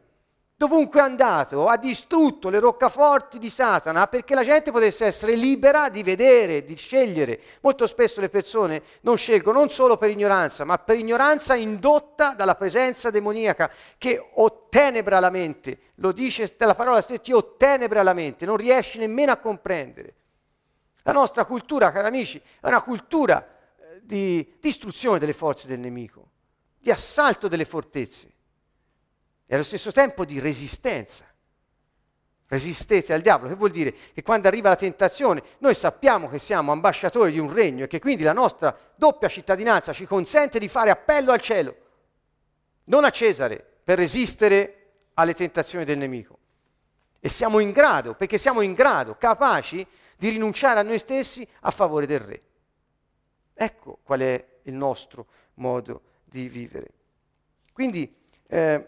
Speaker 1: Dovunque è andato ha distrutto le roccaforti di Satana perché la gente potesse essere libera di vedere, di scegliere. Molto spesso le persone non scelgono non solo per ignoranza, ma per ignoranza indotta dalla presenza demoniaca che ottenebra la mente. Lo dice la parola stessa, ti ottenebra la mente, non riesci nemmeno a comprendere. La nostra cultura, cari amici, è una cultura eh, di distruzione delle forze del nemico, di assalto delle fortezze e allo stesso tempo di resistenza. Resistete al diavolo, che vuol dire che quando arriva la tentazione noi sappiamo che siamo ambasciatori di un regno e che quindi la nostra doppia cittadinanza ci consente di fare appello al cielo, non a Cesare, per resistere alle tentazioni del nemico. E siamo in grado, perché siamo in grado, capaci di rinunciare a noi stessi a favore del re. Ecco qual è il nostro modo di vivere. Quindi eh,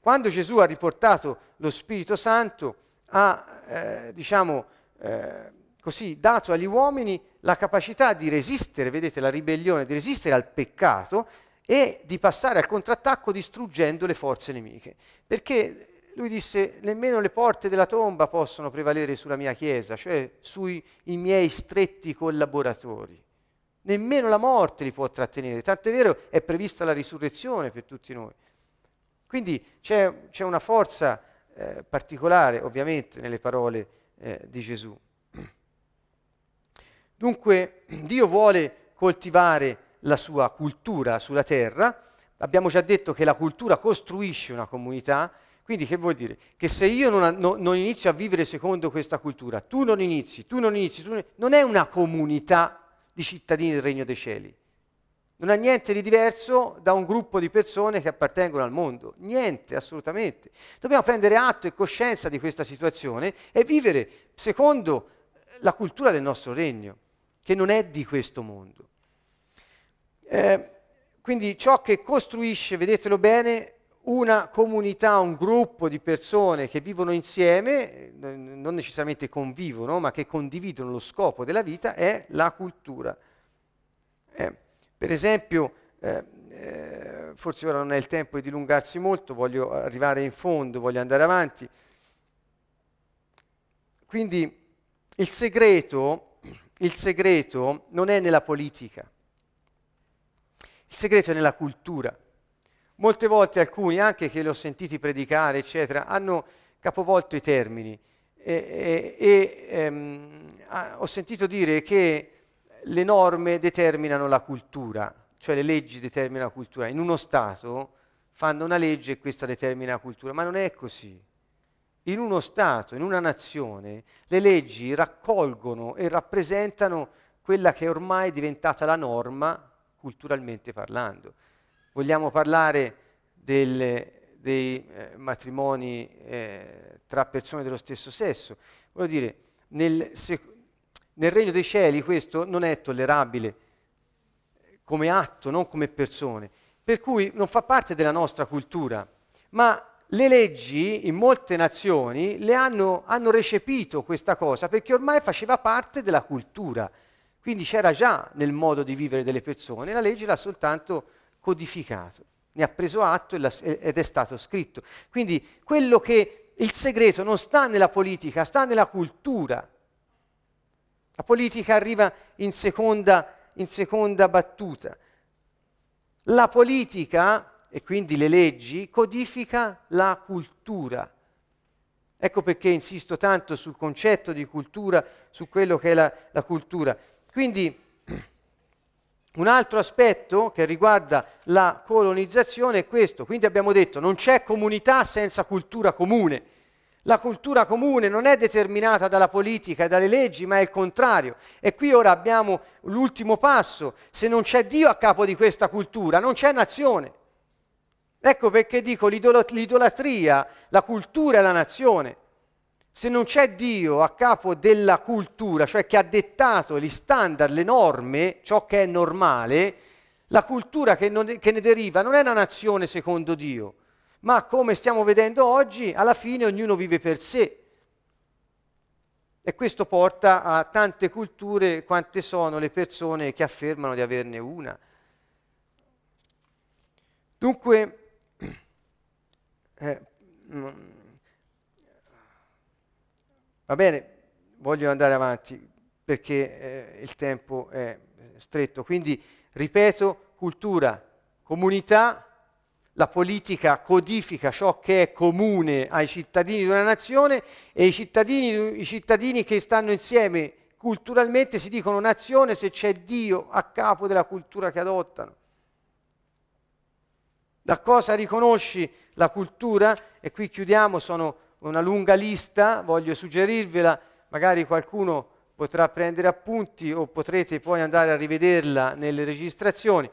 Speaker 1: quando Gesù ha riportato lo Spirito Santo, ha eh, diciamo, eh, così, dato agli uomini la capacità di resistere, vedete la ribellione, di resistere al peccato e di passare al contrattacco distruggendo le forze nemiche. Perché lui disse, nemmeno le porte della tomba possono prevalere sulla mia chiesa, cioè sui miei stretti collaboratori. Nemmeno la morte li può trattenere, tant'è vero è prevista la risurrezione per tutti noi. Quindi c'è, c'è una forza eh, particolare, ovviamente, nelle parole eh, di Gesù. Dunque, Dio vuole coltivare la sua cultura sulla terra. Abbiamo già detto che la cultura costruisce una comunità, quindi che vuol dire? Che se io non, non, non, inizio a vivere secondo questa cultura, tu non inizi, tu non inizi, tu non, non è una comunità di cittadini del Regno dei Cieli non ha niente di diverso da un gruppo di persone che appartengono al mondo, niente, assolutamente. Dobbiamo prendere atto e coscienza di questa situazione e vivere secondo la cultura del nostro regno, che non è di questo mondo. Eh, quindi ciò che costruisce, vedetelo bene, una comunità, un gruppo di persone che vivono insieme, non necessariamente convivono, ma che condividono lo scopo della vita, è la cultura. Eh. Per esempio, eh, eh, forse ora non è il tempo di dilungarsi molto, voglio arrivare in fondo, voglio andare avanti. Quindi il segreto, il segreto non è nella politica, il segreto è nella cultura. Molte volte alcuni, anche che li ho sentiti predicare, eccetera, hanno capovolto i termini e, e, e ehm, ho sentito dire che le norme determinano la cultura, cioè le leggi determinano la cultura. In uno Stato fanno una legge e questa determina la cultura, ma non è così. In uno Stato, in una nazione, le leggi raccolgono e rappresentano quella che ormai è diventata la norma culturalmente parlando. Vogliamo parlare del, dei eh, matrimoni eh, tra persone dello stesso sesso. Voglio dire, nel, se, nel regno dei cieli questo non è tollerabile come atto, non come persone, per cui non fa parte della nostra cultura, ma le leggi in molte nazioni le hanno, hanno recepito questa cosa perché ormai faceva parte della cultura, quindi c'era già nel modo di vivere delle persone, la legge l'ha soltanto codificato ne ha preso atto ed è stato scritto. Quindi quello che il segreto non sta nella politica, sta nella cultura. La politica arriva in seconda, in seconda battuta. La politica, e quindi le leggi, codifica la cultura. Ecco perché insisto tanto sul concetto di cultura, su quello che è la, la cultura. Quindi un altro aspetto che riguarda la colonizzazione è questo. Quindi abbiamo detto non c'è comunità senza cultura comune. La cultura comune non è determinata dalla politica e dalle leggi, ma è il contrario. E qui ora abbiamo l'ultimo passo. Se non c'è Dio a capo di questa cultura, non c'è nazione. Ecco perché dico l'idolatria, la cultura e la nazione. Se non c'è Dio a capo della cultura, cioè che ha dettato gli standard, le norme, ciò che è normale, la cultura che, non, che ne deriva non è una nazione secondo Dio, ma come stiamo vedendo oggi, alla fine ognuno vive per sé. E questo porta a tante culture quante sono le persone che affermano di averne una. Dunque, eh, va bene, voglio andare avanti perché eh, il tempo è stretto. Quindi, ripeto, cultura, comunità, la politica codifica ciò che è comune ai cittadini di una nazione e i cittadini, i cittadini che stanno insieme culturalmente si dicono nazione se c'è Dio a capo della cultura che adottano. Da cosa riconosci la cultura? E qui chiudiamo, sono una lunga lista, voglio suggerirvela, magari qualcuno potrà prendere appunti o potrete poi andare a rivederla nelle registrazioni.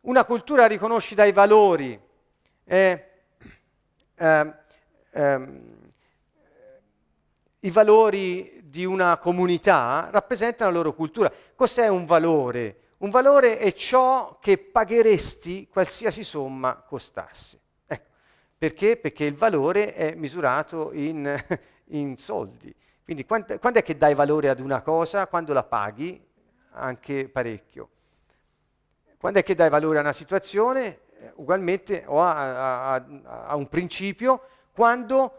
Speaker 1: Una cultura riconosci dai valori. Eh, eh, eh, I valori di una comunità rappresentano la loro cultura. Cos'è un valore? Un valore è ciò che pagheresti qualsiasi somma costasse. Ecco, perché? Perché il valore è misurato in, in soldi. Quindi quando, quando, è che dai valore ad una cosa? Quando la paghi, anche parecchio. Quando è che dai valore a una situazione? Eh, ugualmente o a, a, a un principio, quando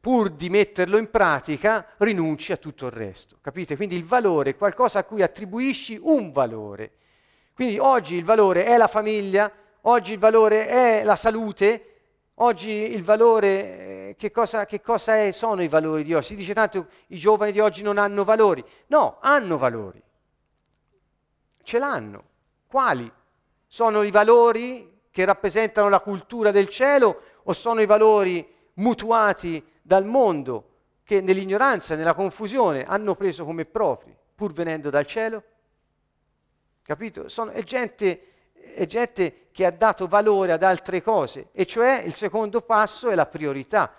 Speaker 1: pur di metterlo in pratica rinunci a tutto il resto. Capite? Quindi il valore è qualcosa a cui attribuisci un valore quindi oggi il valore è la famiglia, oggi il valore è la salute, oggi il valore, eh, che cosa, che cosa è, sono i valori di oggi? Si dice tanto i giovani di oggi non hanno valori. No, hanno valori. Ce l'hanno. Quali? Sono i valori che rappresentano la cultura del cielo o sono i valori mutuati dal mondo che nell'ignoranza, nella confusione hanno preso come propri, pur venendo dal cielo? capito? Sono, è, gente, è gente che ha dato valore ad altre cose, e cioè il secondo passo è la priorità.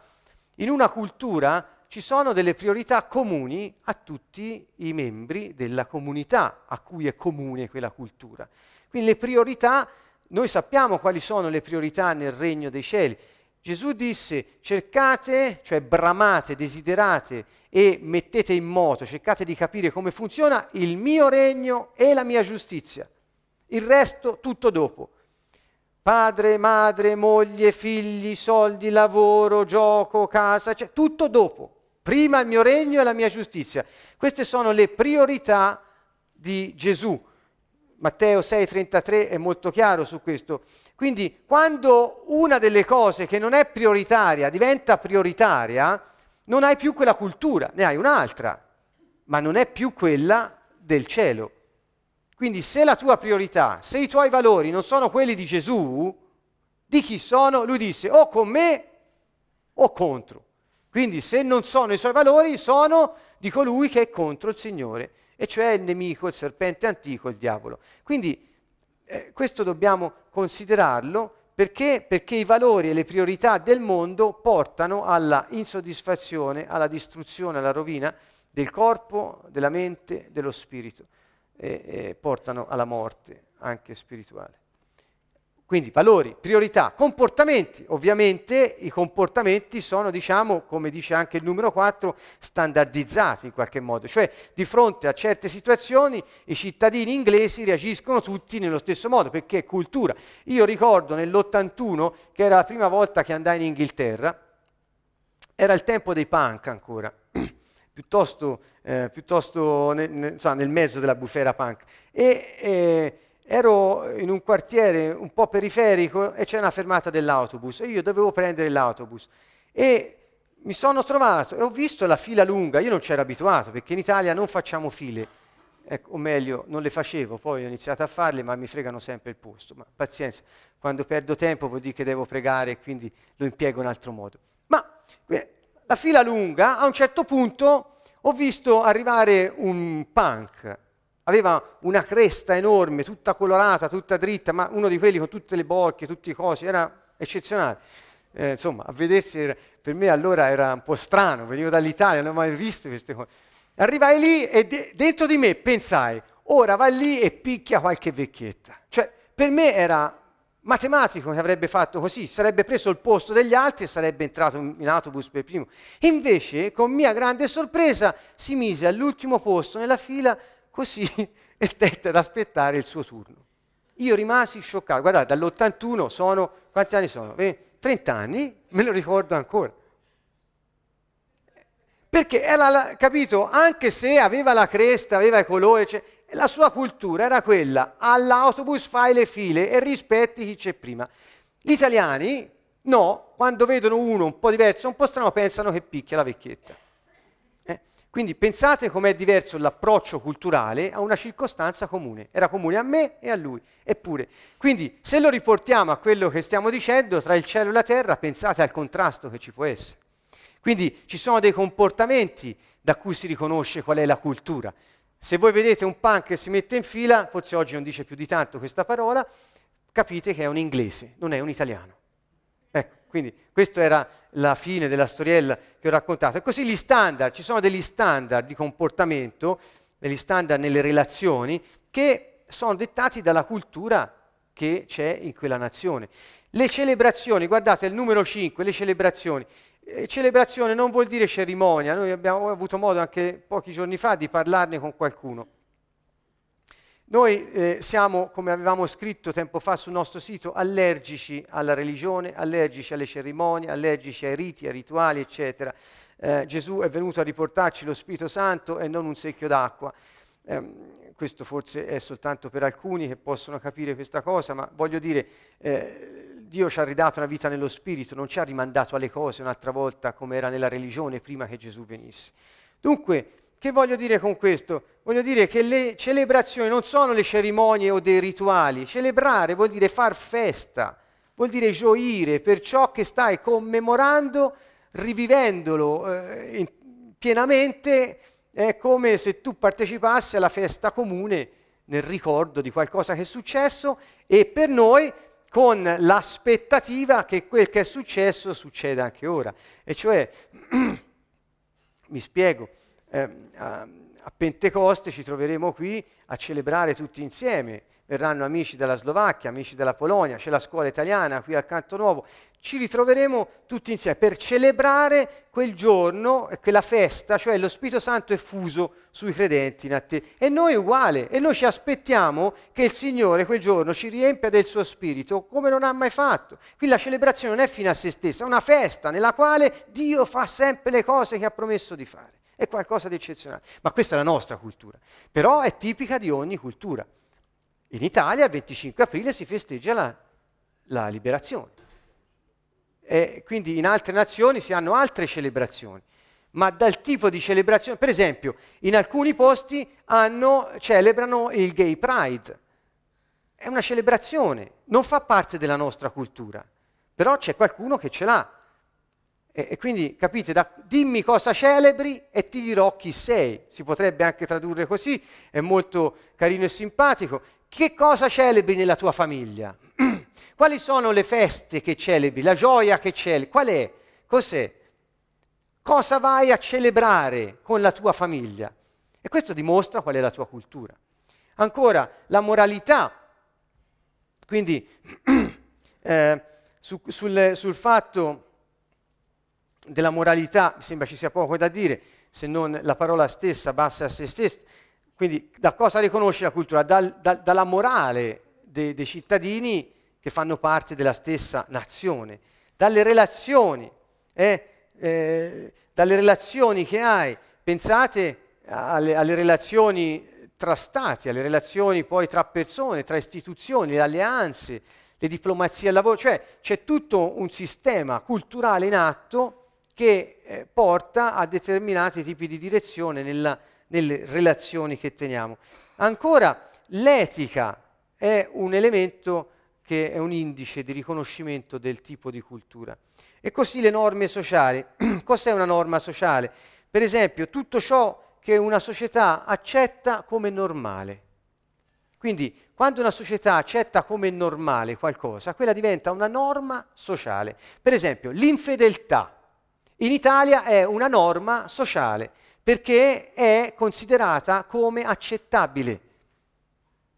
Speaker 1: In una cultura ci sono delle priorità comuni a tutti i membri della comunità a cui è comune quella cultura. Quindi le priorità, noi sappiamo quali sono le priorità nel regno dei cieli. Gesù disse cercate, cioè bramate, desiderate e mettete in moto, cercate di capire come funziona il mio regno e la mia giustizia. Il resto tutto dopo. Padre, madre, moglie, figli, soldi, lavoro, gioco, casa, cioè tutto dopo. Prima il mio regno e la mia giustizia. Queste sono le priorità di Gesù. Matteo 6:33 è molto chiaro su questo. Quindi quando una delle cose che non è prioritaria diventa prioritaria, non hai più quella cultura, ne hai un'altra, ma non è più quella del cielo. Quindi se la tua priorità, se i tuoi valori non sono quelli di Gesù, di chi sono? Lui disse o con me o contro. Quindi se non sono i suoi valori, sono di colui che è contro il Signore e cioè il nemico, il serpente antico, il diavolo. Quindi eh, questo dobbiamo considerarlo perché? Perché i valori e le priorità del mondo portano alla insoddisfazione, alla distruzione, alla rovina del corpo, della mente, dello spirito e, e portano alla morte anche spirituale. Quindi valori, priorità, comportamenti. Ovviamente i comportamenti sono, diciamo, come dice anche il numero 4, standardizzati in qualche modo. Cioè di fronte a certe situazioni i cittadini inglesi reagiscono tutti nello stesso modo perché è cultura. Io ricordo nell'81, che era la prima volta che andai in Inghilterra, era il tempo dei punk ancora. piuttosto, eh, piuttosto ne, ne, insomma, nel mezzo della bufera punk. E, eh, ero in un quartiere un po' periferico e c'è una fermata dell'autobus e io dovevo prendere l'autobus. E mi sono trovato e ho visto la fila lunga, io non c'ero abituato perché in Italia non facciamo file, ecco, o meglio non le facevo, poi ho iniziato a farle ma mi fregano sempre il posto, ma pazienza, quando perdo tempo vuol dire che devo pregare e quindi lo impiego in altro modo. Ma eh, la fila lunga, a un certo punto ho visto arrivare un punk aveva una cresta enorme, tutta colorata, tutta dritta, ma uno di quelli con tutte le borchie, tutti i cosi, era eccezionale. Eh, insomma, a vedersi per me allora era un po' strano, venivo dall'Italia, non avevo mai visto queste cose. Arrivai lì e de- dentro di me pensai, ora va lì e picchia qualche vecchietta. Cioè, per me era matematico che avrebbe fatto così, sarebbe preso il posto degli altri e sarebbe entrato in autobus per primo. Invece, con mia grande sorpresa, si mise all'ultimo posto nella fila così e stette ad aspettare il suo turno. Io rimasi scioccato, guardate, dall'81 sono, quanti anni sono? 30 anni, me lo ricordo ancora. Perché era, capito, anche se aveva la cresta, aveva i colori, cioè, la sua cultura era quella, all'autobus fai le file e rispetti chi c'è prima. Gli italiani, no, quando vedono uno un po' diverso, un po' strano, pensano che picchia la vecchietta. Quindi pensate com'è diverso l'approccio culturale a una circostanza comune. Era comune a me e a lui. Eppure, quindi se lo riportiamo a quello che stiamo dicendo, tra il cielo e la terra, pensate al contrasto che ci può essere. Quindi ci sono dei comportamenti da cui si riconosce qual è la cultura. Se voi vedete un punk che si mette in fila, forse oggi non dice più di tanto questa parola, capite che è un inglese, non è un italiano. Quindi questa era la fine della storiella che ho raccontato. E così gli standard, ci sono degli standard di comportamento, degli standard nelle relazioni, che sono dettati dalla cultura che c'è in quella nazione. Le celebrazioni, guardate il numero 5, le celebrazioni. Eh, celebrazione non vuol dire cerimonia, noi abbiamo avuto modo anche pochi giorni fa di parlarne con qualcuno. Noi eh, siamo, come avevamo scritto tempo fa sul nostro sito, allergici alla religione, allergici alle cerimonie, allergici ai riti, ai rituali, eccetera. Eh, Gesù è venuto a riportarci lo Spirito Santo e non un secchio d'acqua. Eh, questo forse è soltanto per alcuni che possono capire questa cosa, ma voglio dire, eh, Dio ci ha ridato una vita nello Spirito, non ci ha rimandato alle cose un'altra volta come era nella religione prima che Gesù venisse. Dunque, che voglio dire con questo? Voglio dire che le celebrazioni non sono le cerimonie o dei rituali. Celebrare vuol dire far festa, vuol dire gioire per ciò che stai commemorando, rivivendolo eh, in, pienamente. È come se tu partecipassi alla festa comune nel ricordo di qualcosa che è successo e per noi con l'aspettativa che quel che è successo succeda anche ora. E cioè, mi spiego, eh, a, a Pentecoste ci troveremo qui a celebrare tutti insieme. Verranno amici della Slovacchia, amici della Polonia, c'è la scuola italiana qui al Canto Nuovo. Ci ritroveremo tutti insieme per celebrare quel giorno, quella festa, cioè lo Spirito Santo è fuso sui credenti in attesa. E noi uguale, e noi ci aspettiamo che il Signore quel giorno ci riempia del suo Spirito come non ha mai fatto. Qui la celebrazione non è fine a se stessa, è una festa nella quale Dio fa sempre le cose che ha promesso di fare è qualcosa di eccezionale. Ma questa è la nostra cultura, però è tipica di ogni cultura. In Italia il 25 aprile si festeggia la, la liberazione. E quindi in altre nazioni si hanno altre celebrazioni, ma dal tipo di celebrazione, per esempio, in alcuni posti hanno, celebrano il Gay Pride. È una celebrazione, non fa parte della nostra cultura, però c'è qualcuno che ce l'ha. E, e quindi capite, da, dimmi cosa celebri e ti dirò chi sei. Si potrebbe anche tradurre così, è molto carino e simpatico. Che cosa celebri nella tua famiglia? Quali sono le feste che celebri, la gioia che celebri? Qual è? Cos'è? Cosa vai a celebrare con la tua famiglia? E questo dimostra qual è la tua cultura. Ancora, la moralità. Quindi eh, su, sul, sul fatto della moralità, mi sembra ci sia poco da dire, se non la parola stessa basta a se stessa. Quindi da cosa riconosce la cultura? Dal, da, dalla morale dei, dei cittadini che fanno parte della stessa nazione, dalle relazioni, eh, eh, dalle relazioni che hai. Pensate alle, alle, relazioni tra stati, alle relazioni poi tra persone, tra istituzioni, le alleanze, le diplomazie al lavoro, cioè c'è tutto un sistema culturale in atto che eh, porta a determinati tipi di direzione nella, nelle relazioni che teniamo. Ancora, l'etica è un elemento che è un indice di riconoscimento del tipo di cultura. E così le norme sociali. Cos'è una norma sociale? Per esempio, tutto ciò che una società accetta come normale. Quindi, quando una società accetta come normale qualcosa, quella diventa una norma sociale. Per esempio, l'infedeltà in Italia è una norma sociale perché è considerata come accettabile.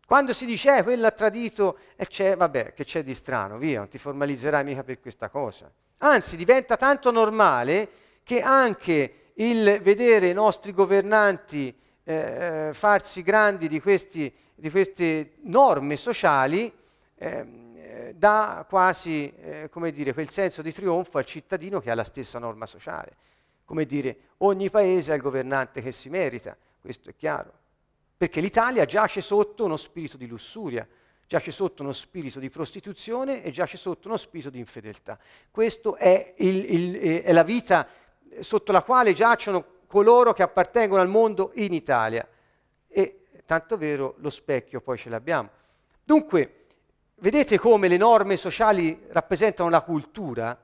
Speaker 1: Quando si dice, eh, quello ha tradito, e c'è, vabbè, che c'è di strano, via, non ti formalizzerai mica per questa cosa. Anzi, diventa tanto normale che anche il vedere i nostri governanti eh, eh farsi grandi di, questi, di, queste norme sociali eh, dà quasi, eh, come dire, quel senso di trionfo al cittadino che ha la stessa norma sociale. Come dire, ogni paese ha il governante che si merita, questo è chiaro. Perché l'Italia giace sotto uno spirito di lussuria, giace sotto uno spirito di prostituzione e giace sotto uno spirito di infedeltà. Questa è, è, la vita sotto la quale giacciono coloro che appartengono al mondo in Italia. E tanto vero lo specchio poi ce l'abbiamo. Dunque, Vedete come le norme sociali rappresentano la cultura?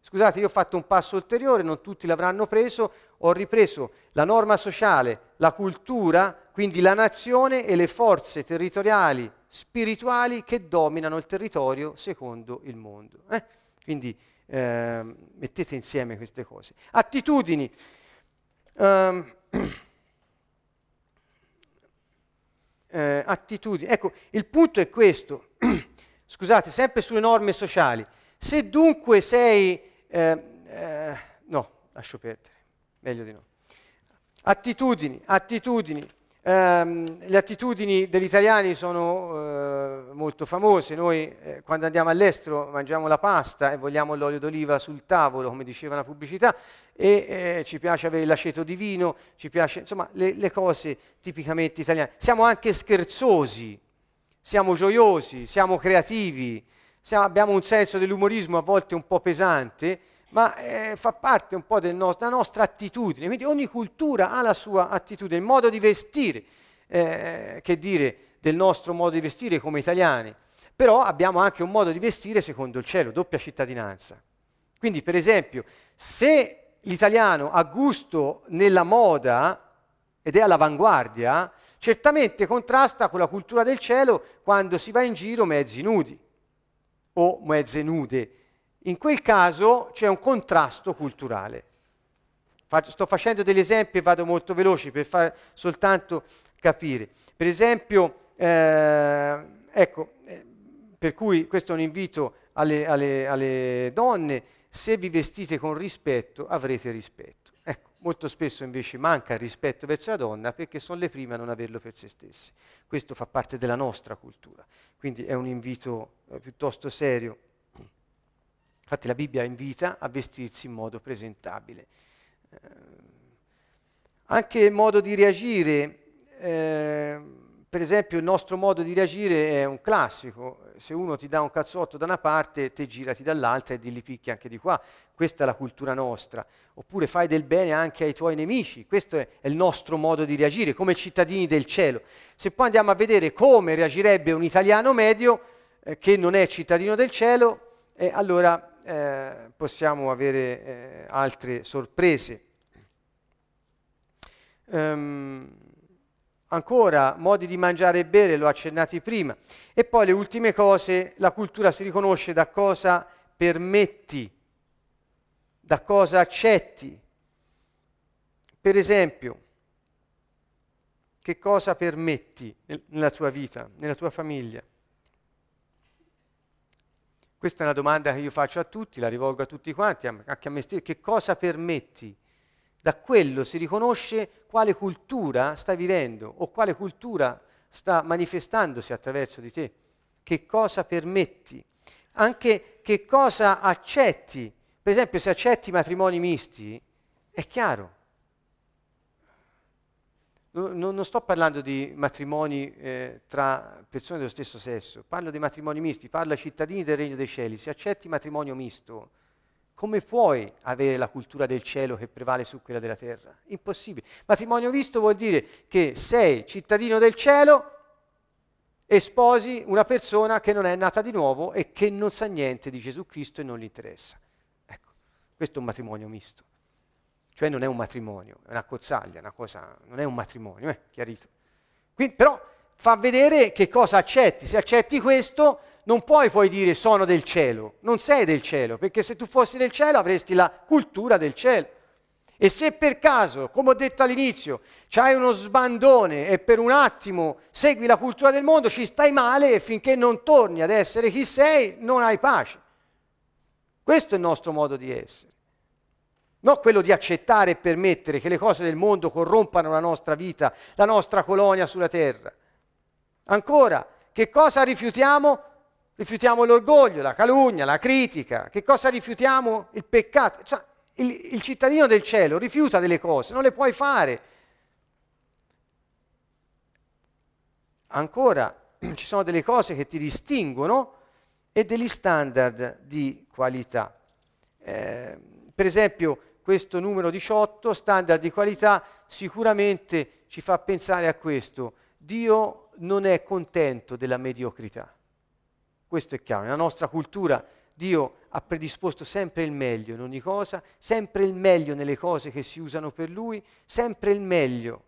Speaker 1: Scusate, io ho fatto un passo ulteriore, non tutti l'avranno preso, ho ripreso la norma sociale, la cultura, quindi la nazione e le forze territoriali, spirituali che dominano il territorio secondo il mondo. Eh? Quindi eh, mettete insieme queste cose. Attitudini. Um, eh, attitudini. Ecco, il punto è questo. Scusate, sempre sulle norme sociali. Se dunque sei... Eh, eh, no, lascio perdere, meglio di no. Attitudini, attitudini. Um, le attitudini degli italiani sono uh, molto famose, noi eh, quando andiamo all'estero mangiamo la pasta e vogliamo l'olio d'oliva sul tavolo, come diceva la pubblicità, e eh, ci piace avere l'aceto di vino, ci piace, insomma, le, le cose tipicamente italiane. Siamo anche scherzosi, siamo gioiosi, siamo creativi, siamo, abbiamo un senso dell'umorismo a volte un po' pesante, ma eh, fa parte un po' no- della nostra attitudine. Quindi ogni cultura ha la sua attitudine, il modo di vestire, eh, che dire del nostro modo di vestire come italiani. Però abbiamo anche un modo di vestire secondo il cielo, doppia cittadinanza. Quindi, per esempio, se l'italiano ha gusto nella moda ed è all'avanguardia, certamente contrasta con la cultura del cielo quando si va in giro mezzi nudi o mezze nude in quel caso c'è un contrasto culturale. sto facendo degli esempi e vado molto veloci per far soltanto capire. Per esempio, eh, ecco, eh, per cui questo è un invito alle, alle, alle donne, se vi vestite con rispetto avrete rispetto. Molto spesso invece manca il rispetto verso la donna perché sono le prime a non averlo per se stesse. Questo fa parte della nostra cultura, quindi è un invito eh, piuttosto serio Infatti la Bibbia invita a vestirsi in modo presentabile. Eh, anche il modo di reagire, eh, per esempio il nostro modo di reagire è un classico, se uno ti dà un cazzotto da una parte, te girati dall'altra e dilli picchi anche di qua, questa è la cultura nostra, oppure fai del bene anche ai tuoi nemici, questo è, è il nostro modo di reagire come cittadini del cielo. Se poi andiamo a vedere come reagirebbe un italiano medio eh, che non è cittadino del cielo, eh, allora eh, possiamo avere eh, altre sorprese. Um, ancora modi di mangiare e bere, l'ho accennati prima. E poi le ultime cose, la cultura si riconosce da cosa permetti, da cosa accetti. Per esempio, che cosa permetti nella tua vita, nella tua famiglia? Questa è una domanda che io faccio a tutti, la rivolgo a tutti quanti, anche a me stesso. Che cosa permetti? Da quello si riconosce quale cultura stai vivendo o quale cultura sta manifestandosi attraverso di te. Che cosa permetti? Anche che cosa accetti. Per esempio, se accetti matrimoni misti, è chiaro, non, non, sto parlando di matrimoni eh, tra persone dello stesso sesso, parlo di matrimoni misti, parlo ai cittadini del Regno dei Cieli. Se accetti matrimonio misto, come puoi avere la cultura del cielo che prevale su quella della terra? Impossibile. Matrimonio misto vuol dire che sei cittadino del cielo e sposi una persona che non è nata di nuovo e che non sa niente di Gesù Cristo e non gli interessa. Ecco, questo è un matrimonio misto. Cioè non è un matrimonio, è una cozzaglia, una cosa, non è un matrimonio, eh, chiarito. Quindi, però fa vedere che cosa accetti. Se accetti questo, non puoi poi dire sono del cielo, non sei del cielo, perché se tu fossi del cielo avresti la cultura del cielo. E se per caso, come ho detto all'inizio, c'hai uno sbandone e per un attimo segui la cultura del mondo, ci stai male e finché non torni ad essere chi sei, non hai pace. Questo è il nostro modo di essere. Non quello di accettare e permettere che le cose del mondo corrompano la nostra vita, la nostra colonia sulla terra. Ancora, che cosa rifiutiamo? Rifiutiamo l'orgoglio, la calunnia, la critica. Che cosa rifiutiamo? Il peccato. Cioè, il, il cittadino del cielo rifiuta delle cose, non le puoi fare. Ancora, ci sono delle cose che ti distinguono e degli standard di qualità. Eh, per esempio, questo numero 18, standard di qualità, sicuramente ci fa pensare a questo. Dio non è contento della mediocrità. Questo è chiaro. Nella nostra cultura Dio ha predisposto sempre il meglio in ogni cosa, sempre il meglio nelle cose che si usano per Lui, sempre il meglio.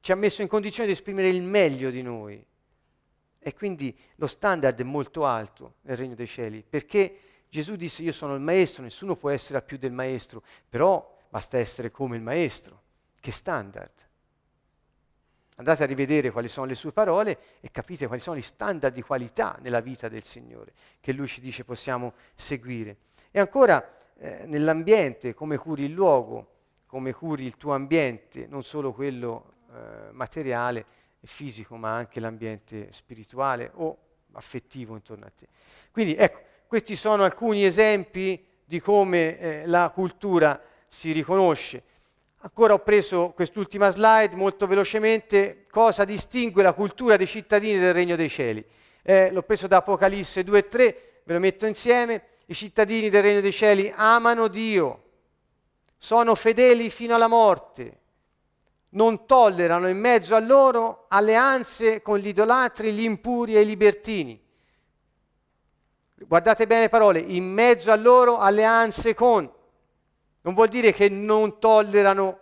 Speaker 1: Ci ha messo in condizione di esprimere il meglio di noi. E quindi lo standard è molto alto nel Regno dei Cieli, perché Gesù disse io sono il maestro, nessuno può essere più del maestro, però basta essere come il maestro. Che standard? Andate a rivedere quali sono le sue parole e capite quali sono gli standard di qualità nella vita del Signore che Lui ci dice possiamo seguire. E ancora eh, nell'ambiente, come curi il luogo, come curi il tuo ambiente, non solo quello eh, materiale e fisico, ma anche l'ambiente spirituale o affettivo intorno a te. Quindi ecco, questi sono alcuni esempi di come eh, la cultura si riconosce. Ancora ho preso quest'ultima slide molto velocemente, cosa distingue la cultura dei cittadini del Regno dei Cieli. Eh, l'ho preso da Apocalisse 2 e 3, ve lo metto insieme. I cittadini del Regno dei Cieli amano Dio, sono fedeli fino alla morte, non tollerano in mezzo a loro alleanze con gli idolatri, gli impuri e i libertini guardate bene le parole, in mezzo a loro alleanze con. Non vuol dire che non tollerano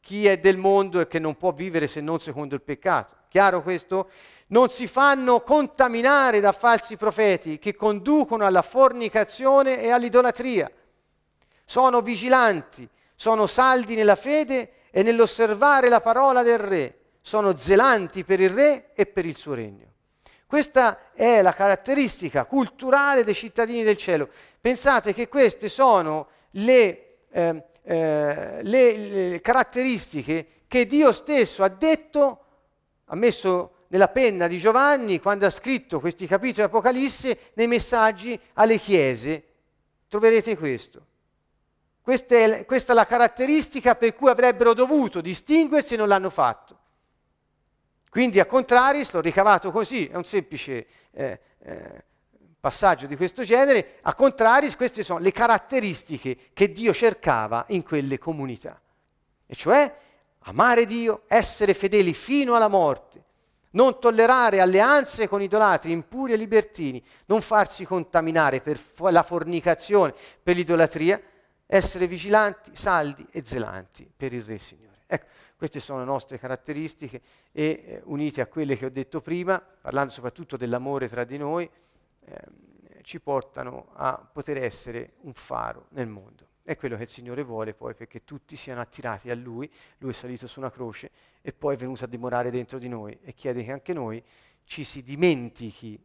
Speaker 1: chi è del mondo e che non può vivere se non secondo il peccato. Chiaro questo? Non si fanno contaminare da falsi profeti che conducono alla fornicazione e all'idolatria. Sono vigilanti, sono saldi nella fede e nell'osservare la parola del re. Sono zelanti per il re e per il suo regno. Questa è la caratteristica culturale dei cittadini del cielo. Pensate che queste sono le, eh, eh, le, le caratteristiche che Dio stesso ha detto, ha messo nella penna di Giovanni quando ha scritto questi capitoli Apocalisse nei messaggi alle chiese. Troverete questo. Questa è, questa è la caratteristica per cui avrebbero dovuto distinguersi e non l'hanno fatto. Quindi a contraris, l'ho ricavato così, è un semplice eh, eh, passaggio di questo genere, a contraris queste sono le caratteristiche che Dio cercava in quelle comunità, e cioè amare Dio, essere fedeli fino alla morte, non tollerare alleanze con idolatri, impuri e libertini, non farsi contaminare per la fornicazione, per l'idolatria, essere vigilanti, saldi e zelanti per il Re Signore. Ecco, queste sono le nostre caratteristiche e eh, unite a quelle che ho detto prima, parlando soprattutto dell'amore tra di noi, eh, ci portano a poter essere un faro nel mondo. È quello che il Signore vuole poi perché tutti siano attirati a Lui, Lui è salito su una croce e poi è venuto a dimorare dentro di noi e chiede che anche noi ci si dimentichi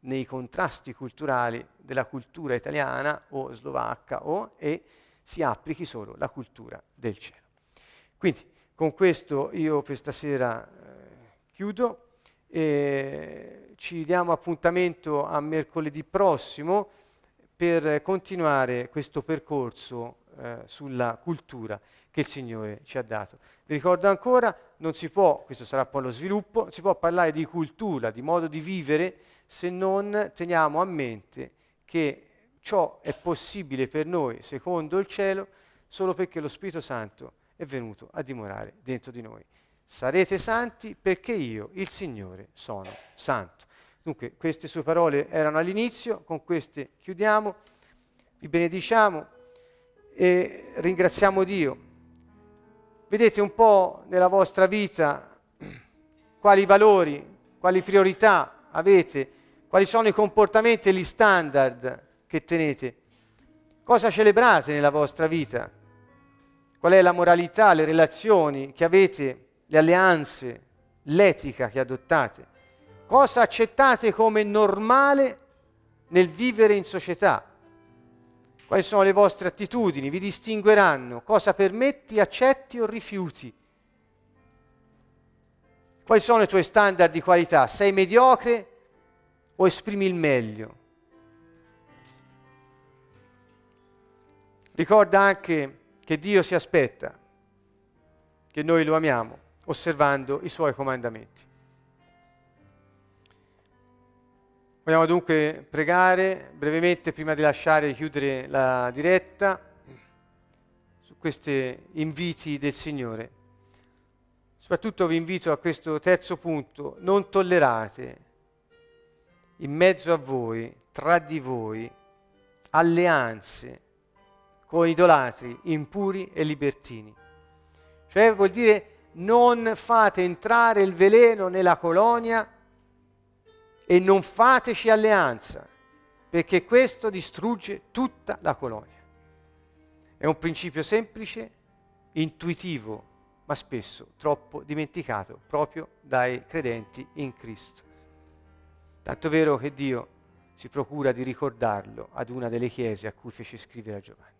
Speaker 1: nei contrasti culturali della cultura italiana o slovacca o, e si applichi solo la cultura del cielo. Quindi con questo io per stasera eh, chiudo e ci diamo appuntamento a mercoledì prossimo per continuare questo percorso eh, sulla cultura che il Signore ci ha dato. Vi ricordo ancora, non si può, questo sarà poi lo sviluppo, non si può parlare di cultura, di modo di vivere, se non teniamo a mente che ciò è possibile per noi, secondo il cielo, solo perché lo Spirito Santo è venuto a dimorare dentro di noi. Sarete santi perché io, il Signore, sono santo. Dunque, queste sue parole erano all'inizio, con queste chiudiamo, vi benediciamo e ringraziamo Dio. Vedete un po' nella vostra vita quali valori, quali priorità avete, quali sono i comportamenti e gli standard che tenete, cosa celebrate nella vostra vita, qual è la moralità, le relazioni che avete le alleanze, l'etica che adottate, cosa accettate come normale nel vivere in società, quali sono le vostre attitudini, vi distingueranno, cosa permetti, accetti o rifiuti. Quali sono i tuoi standard di qualità? Sei mediocre o esprimi il meglio? Ricorda anche che Dio si aspetta che noi lo amiamo osservando i suoi comandamenti. Vogliamo dunque pregare brevemente prima di lasciare chiudere la diretta su questi inviti del Signore. Soprattutto vi invito a questo terzo punto, non tollerate in mezzo a voi, tra di voi, alleanze con idolatri impuri e libertini. Cioè vuol dire non fate entrare il veleno nella colonia e non fateci alleanza, perché questo distrugge tutta la colonia. È un principio semplice, intuitivo, ma spesso troppo dimenticato proprio dai credenti in Cristo. Tanto vero che Dio si procura di ricordarlo ad una delle chiese a cui fece scrivere a Giovanni.